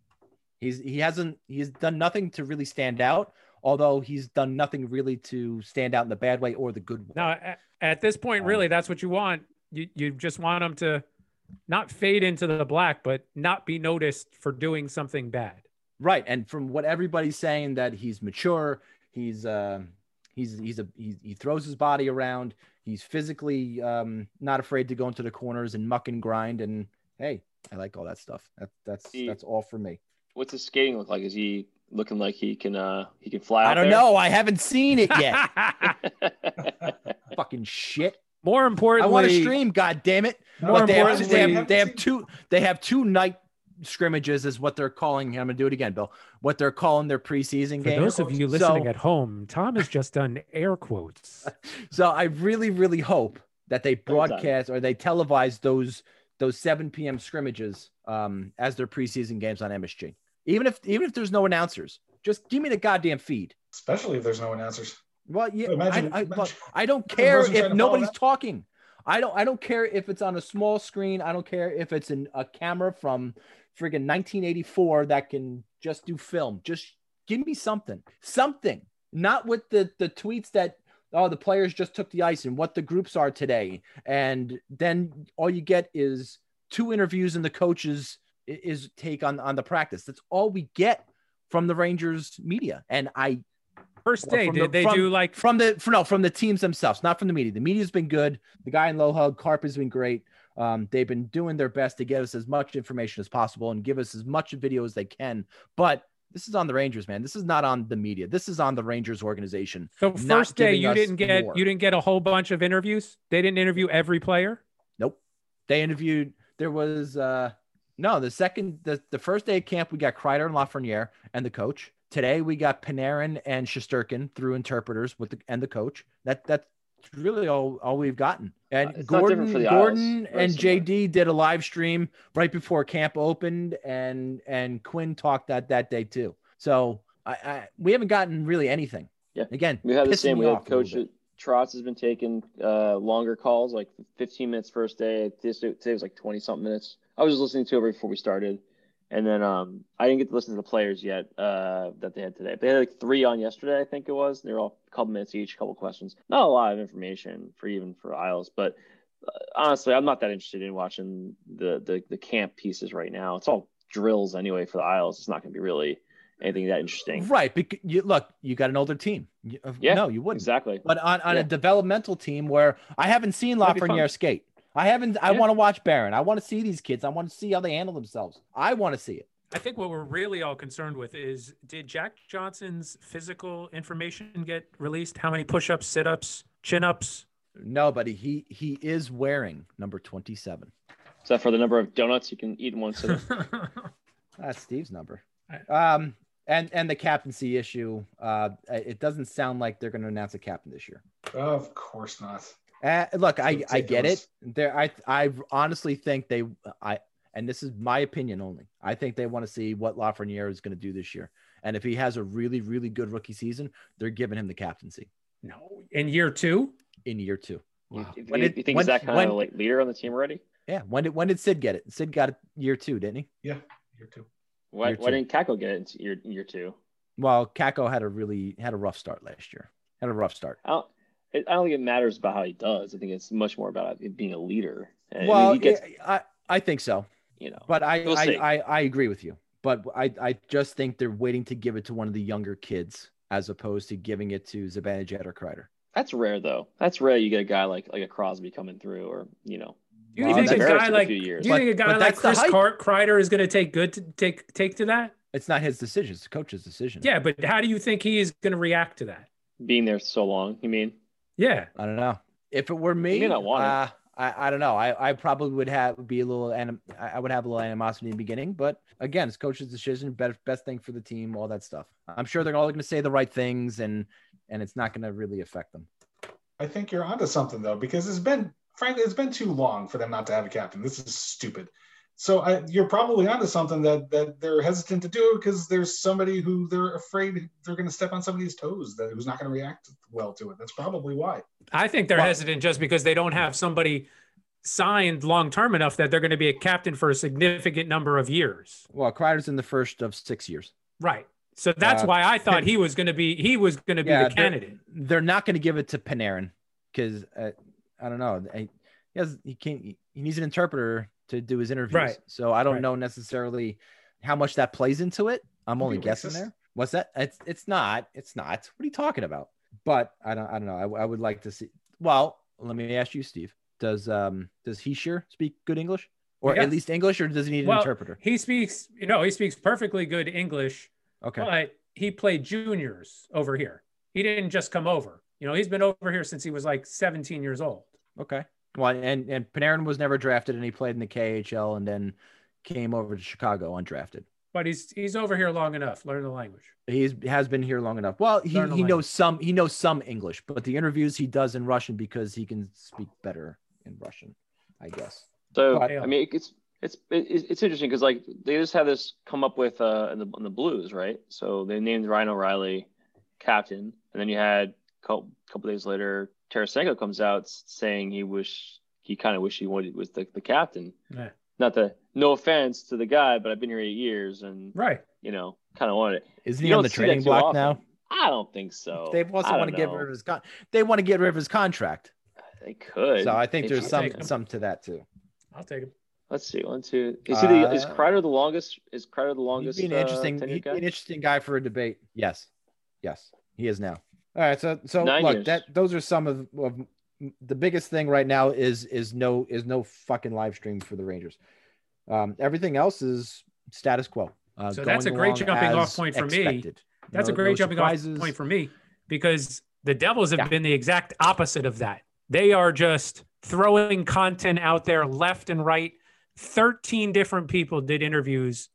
He's he hasn't he's done nothing to really stand out. Although he's done nothing really to stand out in the bad way or the good way. Now, at, at this point, Um, really, that's what you want. You you just want them to not fade into the black, but not be noticed for doing something bad. Right, and from what everybody's saying, that he's mature, he's uh, he's he's a he, he throws his body around, he's physically um, not afraid to go into the corners and muck and grind, and hey, I like all that stuff. That, that's He- that's all for me. What's his skating look like? Is he looking like he can uh he can fly? I out don't there? know. I haven't seen it yet. Fucking shit. More importantly, I want to stream. God damn it! More But they have, importantly- they have they have two they have two night scrimmages is what they're calling. I'm gonna do it again, Bill. What they're calling their preseason For game. those of you listening So- at home, Tom has just done air quotes. So I really, really hope that they broadcast or they televise those those 7 p.m. scrimmages um, as their preseason games on MSG. Even if even if there's no announcers, just give me the goddamn feed. Especially if there's no announcers. Well, yeah, Imagine- I, I, imagine- look, I don't care if nobody's talking. I don't I don't care if it's on a small screen. I don't care if it's in a camera from friggin' 1984 that can just do film. Just give me something. Something. Not with the the tweets that oh the players just took the ice and what the groups are today. And then all you get is two interviews and the coaches is take on on the practice. That's all we get from the Rangers media. And I First day, did the- they from- do like from the for no from the teams themselves, not from the media. The media's been good. The guy in low hug, Carp has been great. Um, they've been doing their best to get us as much information as possible and give us as much video as they can. But this is on the Rangers, man. This is not on the media. This is on the Rangers organization. so first day you didn't get more. you didn't get a whole bunch of interviews? They didn't interview every player? Nope. They interviewed. There was uh no the second the, the first day of camp we got Kreider and Lafreniere and the coach. Today we got Panarin and Shesterkin through interpreters with the and the coach. That that that's really all all we've gotten. And it's Gorton Gorton. And. JD did a live stream right before camp opened, and and Quinn talked that that day too. So I, I we haven't gotten really anything. Yeah. Again, We have the same. me We off Coach. Trotz has been taking uh, longer calls, like 15 minutes first day. This today was like 20 something minutes. I was just listening to it before we started, and then um, I didn't get to listen to the players yet uh, that they had today. They had like three on yesterday, I think it was. They were all a couple minutes each, a couple questions. Not a lot of information for even for Isles, but uh, honestly, I'm not that interested in watching the, the the camp pieces right now. It's all drills anyway for the Isles. It's not going to be really anything that interesting. Right. Because you look, you got an older team. You- Yeah, No, you wouldn't. Exactly. But on, on Yeah. a developmental team where I haven't seen That'd be fun. Lafreniere skate. I haven't. I Yeah. want to watch Barron. I want to see these kids. I want to see how they handle themselves. I want to see it. I think what we're really all concerned with is did Jack Johnson's physical information get released? How many push-ups, sit-ups, chin-ups? No, buddy. He he is wearing number twenty seven. Is that for the number of donuts you can eat in one sitting? That's Steve's number. Um, and and the captaincy issue. Uh, it doesn't sound like they're going to announce a captain this year. Of course not. Uh, look, I, I get it. There, I I honestly think they I and this is my opinion only. I think they want to see what Lafreniere is going to do this year, and if he has a really really good rookie season, they're giving him the captaincy no, in year two. in year two. You, Wow. you, When you did- think when- he's that kind when- of like leader on the team already? Yeah, when did when did Sid get it? Sid got it year two, didn't he? Yeah, year two. too. Why, Year why two. didn't Kakko get it in year, year two? Well, Kakko had a really had a rough start last year. Had a rough start. I don't, it, I don't think it matters about how he does. I think it's much more about it being a leader. And I mean, well, gets, I I think so. you know, But I, We'll I. I, I agree with you. But I, I just think they're waiting to give it to one of the younger kids as opposed to giving it to Zibanejad or Kreider. that's rare though. That's rare. You get a guy like like a Crosby coming through, or you know, Do you Well, think a guy Barrett's like do you. But- think a guy like Chris hype. Car- Kreider is going to take good to take take to that? It's not his decision; it's the coach's decision. Yeah, but how do you think he is going to react to that? being there so long. You mean? Yeah, I don't know. If it were me, may not want uh, I, I don't know. I, I probably would have be a little anim- I I would have a little animosity in the beginning, but again, it's coach's decision, best best thing for the team, all that stuff. I'm sure they're all going to say the right things, and and it's not going to really affect them. I think you're onto something though, because it's been frankly it's been too long for them not to have a captain. This is stupid. So I, you're probably onto something that that they're hesitant to do because there's somebody who they're afraid they're going to step on somebody's toes that who's not going to react well to it. That's probably why. I think they're Well- hesitant just because they don't have somebody signed long term enough that they're going to be a captain for a significant number of years. Well, Kreider's in the first of six years. Right. So that's Uh, why I thought he was going to be he was going to be Yeah, the they're- candidate. They're not going to give it to Panarin because uh, I don't know. I, he has he can't. He needs an interpreter to do his interviews. Right. So I don't Right. know necessarily how much that plays into it. I'm only guessing racist. there. What's that? It's it's not. It's not. What are you talking about? But I don't. I don't know. I, I would like to see. Well, let me ask you, Steve. Does um does he sure speak good English, or Yes. at least English, or does he need an Well, interpreter? He speaks, you know, he speaks perfectly good English, Okay. but he played juniors over here. He didn't just come over. You know, he's been over here since he was like 17 years old. Okay. Well, and and Panarin was never drafted, and he played in the KHL, and then came over to Chicago undrafted. But he's he's over here long enough. Learn the language. He's has been here long enough. Well, he, he language. knows some he knows some English, but the interviews he does in Russian because he can speak better in Russian, I guess. So But- I mean, it's it's it's, it's interesting because like they just had this come up with uh in the in the Blues, right? So they named Ryan O'Reilly captain, and then you had a couple, couple days later, Tarasenko comes out saying he wish he kind of wish he wanted was the, the captain. Yeah. Not the no offense to the guy, but I've been here eight years, and Right. you know, kind of wanted it. Isn't You he on the see that trading block often. now? I don't think so. They also want to don't get rid of his con. They want to get rid of his contract. They could. So I think If there's some some to that too. I'll take him. Let's see, one, two. Is he the, is Uh, Kreider the longest? Is Kreider the He'd longest? be an uh, interesting. tenured he'd be an interesting guy for a debate. Yes, yes, he is now. All right, so so Nine look, years. that those are some of, of the biggest thing right now is is no is no fucking live stream for the Rangers. Um, everything else is status quo. Uh, So that's a great jumping off point for me. expected. You That's know, a great no jumping surprises. off point for me because the Devils have Yeah. been the exact opposite of that. They are just throwing content out there left and right. 13 different people did interviews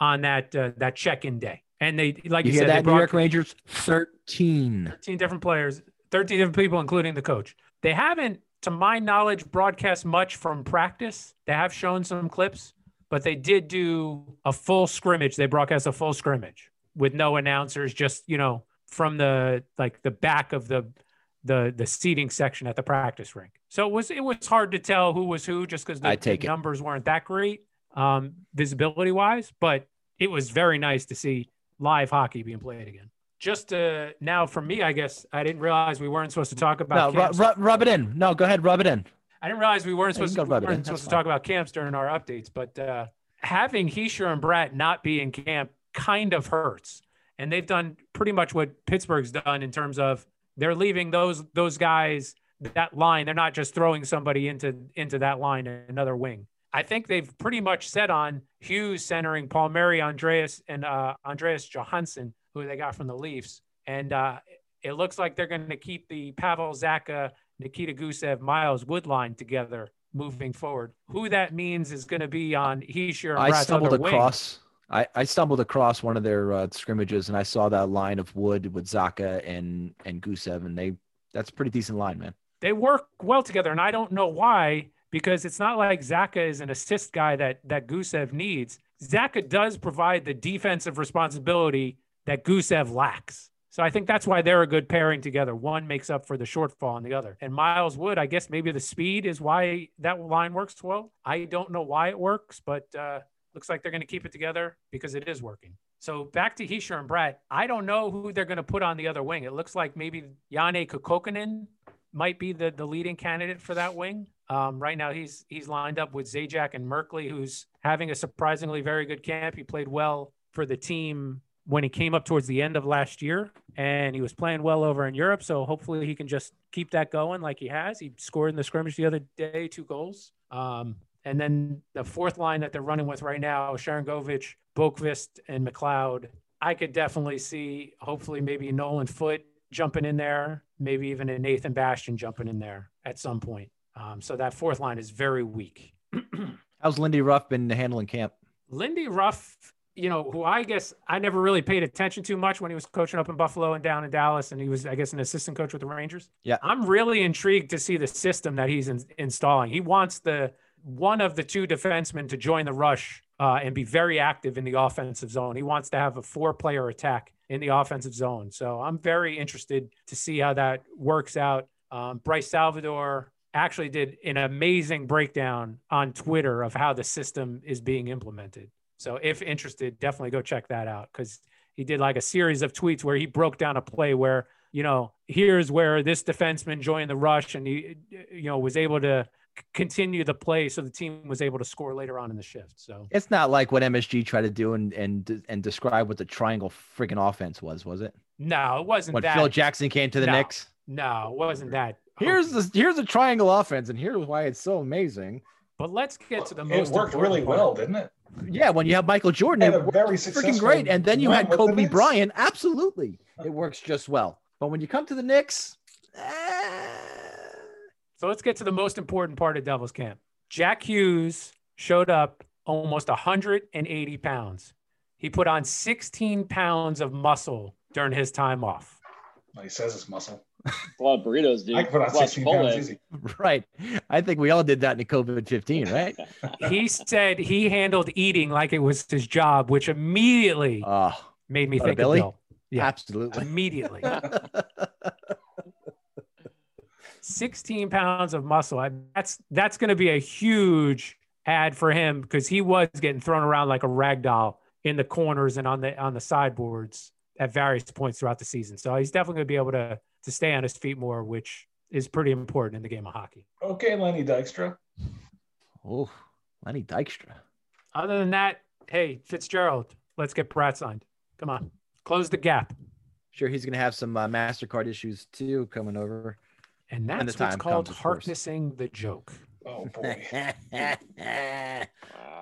on that uh, that check-in day. And they, like You you, said, that, New York Rangers? 13. 13 different players, 13 different people, including the coach. They haven't, to my knowledge, broadcast much from practice. They have shown some clips, but they did do a full scrimmage. They broadcast a full scrimmage with no announcers, just, you know, from the like the back of the the the seating section at the practice rink. So it was it was hard to tell who was who just because the, the numbers weren't that great um, visibility wise, but it was very nice to see live hockey being played again. Just uh, now, for me, I guess I didn't realize we weren't supposed to talk No, about. ru- camps. ru- rub it in. No, go ahead, rub it in. I didn't realize we weren't supposed, to, we weren't supposed to talk about camps during our updates, but uh, having Hischier and Bratt not be in camp kind of hurts. And they've done pretty much what Pittsburgh's done in terms of they're leaving those those guys that line. They're not just throwing somebody into into that line another wing. I think they've pretty much set on Hughes centering Paul Palmieri, Andreas, and uh, Andreas Johnsson, who they got from the Leafs. And uh, it looks like they're going to keep the Pavel Zacha, Nikita Gusev, Miles Wood line together moving forward. Who that means is going to be on Hischier and I stumbled across. I, I stumbled across one of their uh, scrimmages and I saw that line of Wood with Zacha and and Gusev and they that's a pretty decent line, man. they work well together, and I don't know why because it's not like Zacha is an assist guy that that Gusev needs. Zacha does provide the defensive responsibility that Gusev lacks. So I think that's why they're a good pairing together. One makes up for the shortfall on the other. And Miles Wood, I guess maybe the speed is why that line works well. I don't know why it works, but uh, looks like they're going to keep it together because it is working. So back to Hischier and Bratt. I don't know who they're going to put on the other wing. It looks like maybe Janne Kuokkanen might be the, the leading candidate for that wing. Um, right now, he's he's lined up with Zajac and Merkley, who's having a surprisingly very good camp. He played well for the team when he came up towards the end of last year, and he was playing well over in Europe. So hopefully, he can just keep that going like he has. He scored in the scrimmage the other day, two goals. Um, and then the fourth line that they're running with right now, Sharon Govich, Boqvist, and McLeod. I could definitely see, hopefully, maybe Nolan Foote jumping in there, maybe even a Nathan Bastian jumping in there at some point. Um, so that fourth line is very weak. How's Lindy Ruff been handling camp? Lindy Ruff, you know, who I guess I never really paid attention to much when he was coaching up in Buffalo and down in Dallas, and he was, I guess, an assistant coach with the Rangers. Yeah. I'm really intrigued to see the system that he's in, installing. He wants the one of the two defensemen to join the rush uh, and be very active in the offensive zone. He wants to have a four-player attack in the offensive zone. So I'm very interested to see how that works out. Um, Bryce Salvador actually did an amazing breakdown on Twitter of how the system is being implemented. So if interested, definitely go check that out because he did like a series of tweets where he broke down a play where you know here's where this defenseman joined the rush and he you know was able to continue the play so the team was able to score later on in the shift. So It's not like what MSG tried to do and and and describe what the triangle freaking offense was, was it? no, it wasn't When that. Phil Jackson came to the No. Knicks. no, it wasn't that. Here's the here's a triangle offense, and here's why it's so amazing. But let's get to the It most. worked really part. well, didn't it? Yeah, when you have Michael Jordan, Had it worked very freaking great. And then you had Kobe Bryant. Absolutely, it works just well. But when you come to the Knicks, eh, So let's get to the most important part of Devil's Camp. Jack Hughes showed up almost 180 pounds. He put on 16 pounds of muscle during his time off. Well, he says it's muscle. A lot of burritos, dude. I can put on A lot of 16 pounds easy. right. I think we all did that in the COVID fifteen, right? He said he handled eating like it was his job, which immediately Oh, made me What, think of Billy? Bill. Yeah. absolutely. Immediately. 16 pounds of muscle. I, that's that's going to be a huge ad for him because he was getting thrown around like a rag doll in the corners and on the on the sideboards at various points throughout the season. So he's definitely going to be able to to stay on his feet more, which is pretty important in the game of hockey. Okay, Lenny Dykstra. oh, Lenny Dykstra. Other than that, hey Fitzgerald, let's get Bratt signed. Come on, close the gap. Sure, he's gonna have some uh, Mastercard issues too coming over. And When the that's what's time called comes, of course. harknessing the joke. Oh boy.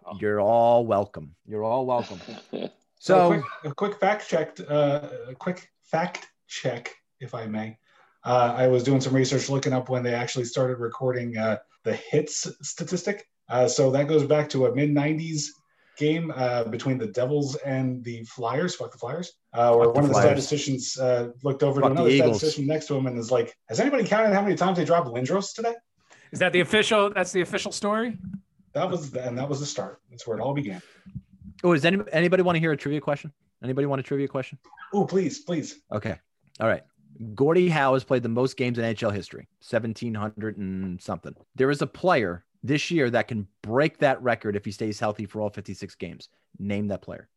Wow. You're all welcome. You're all welcome. So, So, a, quick, a quick fact check, uh, a quick fact check, if I may. Uh, I was doing some research looking up when they actually started recording uh, the hits statistic. Uh, so that goes back to a mid 90s game uh, between the Devils and the Flyers. Fuck the Flyers. Uh, where Fuck the one of the Flyers. statisticians uh, looked over Fuck to another statistician next to him and is like, "Has anybody counted how many times they dropped Lindros today?" Is that the official? That's the official story. That was the, and that was the start. That's where it all began. Oh, does any, anybody want to hear a trivia question? Anybody want a trivia question? Oh, please, please. Okay. All right. Gordie Howe has played the most games in NHL history, 1,700 and something. There is a player this year that can break that record if he stays healthy for all 56 games. Name that player.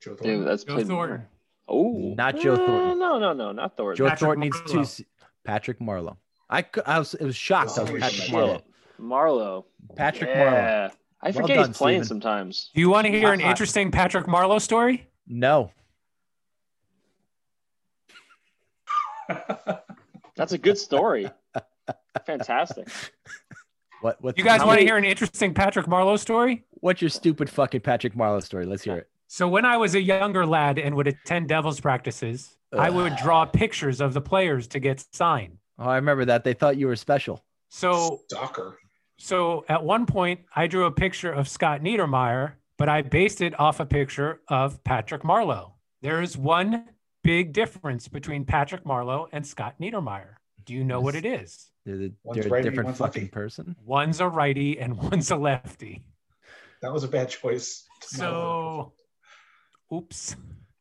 Joe Dude, Thornton. that's Joe played. Thornton. Oh, Not Joe Thornton. Uh, no, no, no, not Thornton. Joe Patrick Thornton needs two. Marleau. se- Patrick Marleau. I, I was it was shocked. I was Oh, Patrick shit. Marleau. Marleau. Patrick Marleau. Yeah. I Well forget done, he's playing Steven. sometimes. Do you want to hear an interesting Patrick Marleau story? No. That's a good story. Fantastic. What? What? You guys want to hear an interesting Patrick Marleau story? What's your stupid fucking Patrick Marleau story? Let's hear it. So when I was a younger lad and would attend Devils practices, I would draw pictures of the players to get signed. Oh, I remember that. They thought you were special. So Stalker. So at one point I drew a picture of Scott Niedermayer, but I based it off a picture of Patrick Marleau. There is one big difference between Patrick Marleau and Scott Niedermayer. Do you know what it is? They're, the- One's they're a righty, different one's fucking lefty. person. One's a righty and one's a lefty. That was a bad choice. So, oops.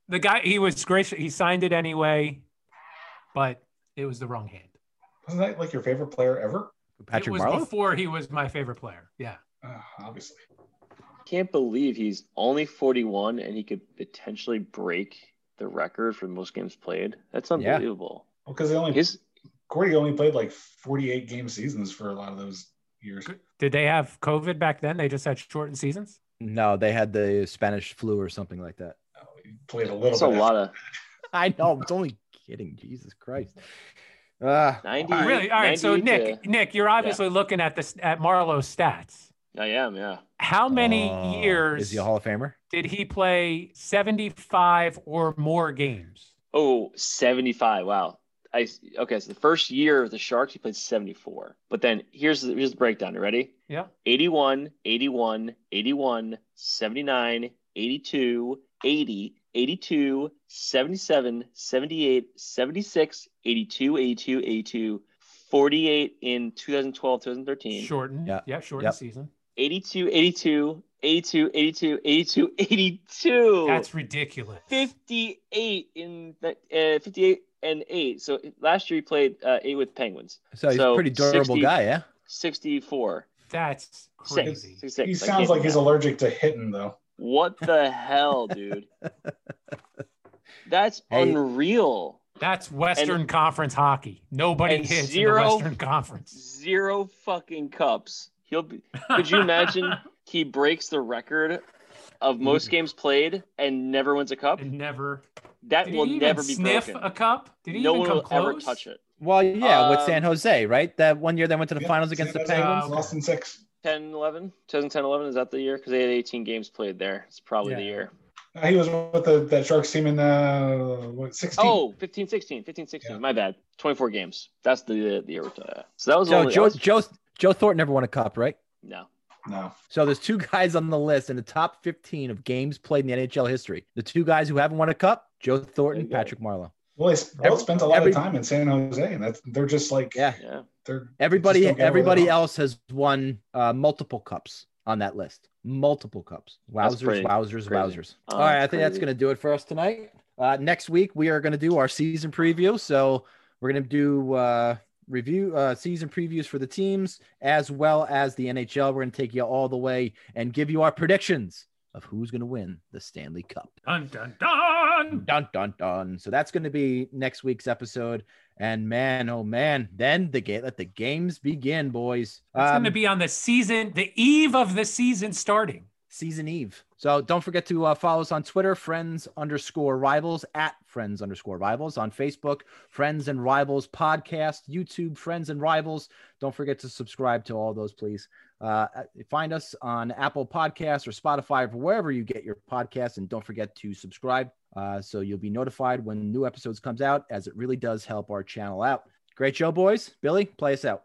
The guy, he was gracious. He signed it anyway, but it was the wrong hand. wasn't that like your favorite player ever? It was Marleau. before he was my favorite player. Yeah. Uh, obviously. Can't believe he's only 41 and he could potentially break the record for the most games played. That's Yeah. unbelievable. Well, because they only His Gordie only played like 48 game seasons for a lot of those years. Did they have COVID back then? They just had shortened seasons. No, they had the Spanish flu or something like that. Oh, he played a little that's a lot of I know. It's only kidding. Jesus Christ. Uh, 90. really? All right. So Nick, to- Nick, you're obviously looking at this at Marleau's stats. I am, yeah. How many oh, years is he a Hall of Famer? did he play 75 or more games? Oh, 75. Wow. I okay, so the first year of the Sharks he played 74. But then here's the, here's the breakdown. You ready? Yeah. 81, 81, 81, 79, 82, 80, 82, 77, 78, 76, 82, 82, 82, 48 in 2012, 2013. Shortened. Yeah. Yeah. Shortened Yep. season. 82, 82, 82, 82, 82, 82. That's ridiculous. 58 in the, uh, 58 and 8. So last year he played uh, 8 with Penguins. So he's a pretty durable 60 guy, yeah. 64. That's crazy. 66. He sounds like he's allergic to hitting, though. What the hell, dude? That's Hey. unreal. That's Western Conference hockey. Nobody hits zero- in the Western Conference. Zero fucking cups. He'll be. Could you imagine he breaks the record of most games played and never wins a cup? and never That did will he even never be sniff broken. a cup? Did he no even one come will close? ever touch it. Well, yeah, with Um, San Jose, right? That one year they went to the Yeah, finals against the San Jose Penguins. Uh, Lost in six. 10 11 2010 11 is that the year because they had 18 games played there it's probably the year he was with the that Sharks team in uh, what 16. oh 15 16 15 16 Yeah. my bad 24 games that's the the year uh, so that was So only Joe, was- Joe, Joe Thornton never won a cup, right? no no. So there's two guys on the list in the top 15 of games played in the NHL history. The two guys who haven't won a cup: Joe Thornton, There you go. Patrick Marleau. Well, they both Every- spent a lot every- of time in San Jose, and that's they're just like Yeah, yeah they're everybody, just don't get over everybody else has won uh, multiple cups on that list. Multiple cups. Wowzers, pretty wowzers, crazy. wowzers. Oh, All right, I think that's going to do it for us tonight. Uh, next week we are going to do our season preview. So we're going to do uh, review uh, season previews for the teams as well as the NHL. We're going to take you all the way and give you our predictions of who's going to win the Stanley Cup. Dun dun dun. Dun dun dun. So that's going to be next week's episode. And man, oh man, then the game let the games begin, boys. It's going to Um, be on the season, the eve of the season starting. season eve. So don't forget to uh, follow us on Twitter, friends underscore rivals at friends underscore rivals on Facebook, friends and rivals podcast, YouTube, friends and rivals. Don't forget to subscribe to all those, please. Uh, find us on Apple Podcasts or Spotify or wherever you get your podcasts, and don't forget to subscribe uh, so you'll be notified when new episodes comes out, as it really does help our channel out. Great show, boys. Billy, play us out.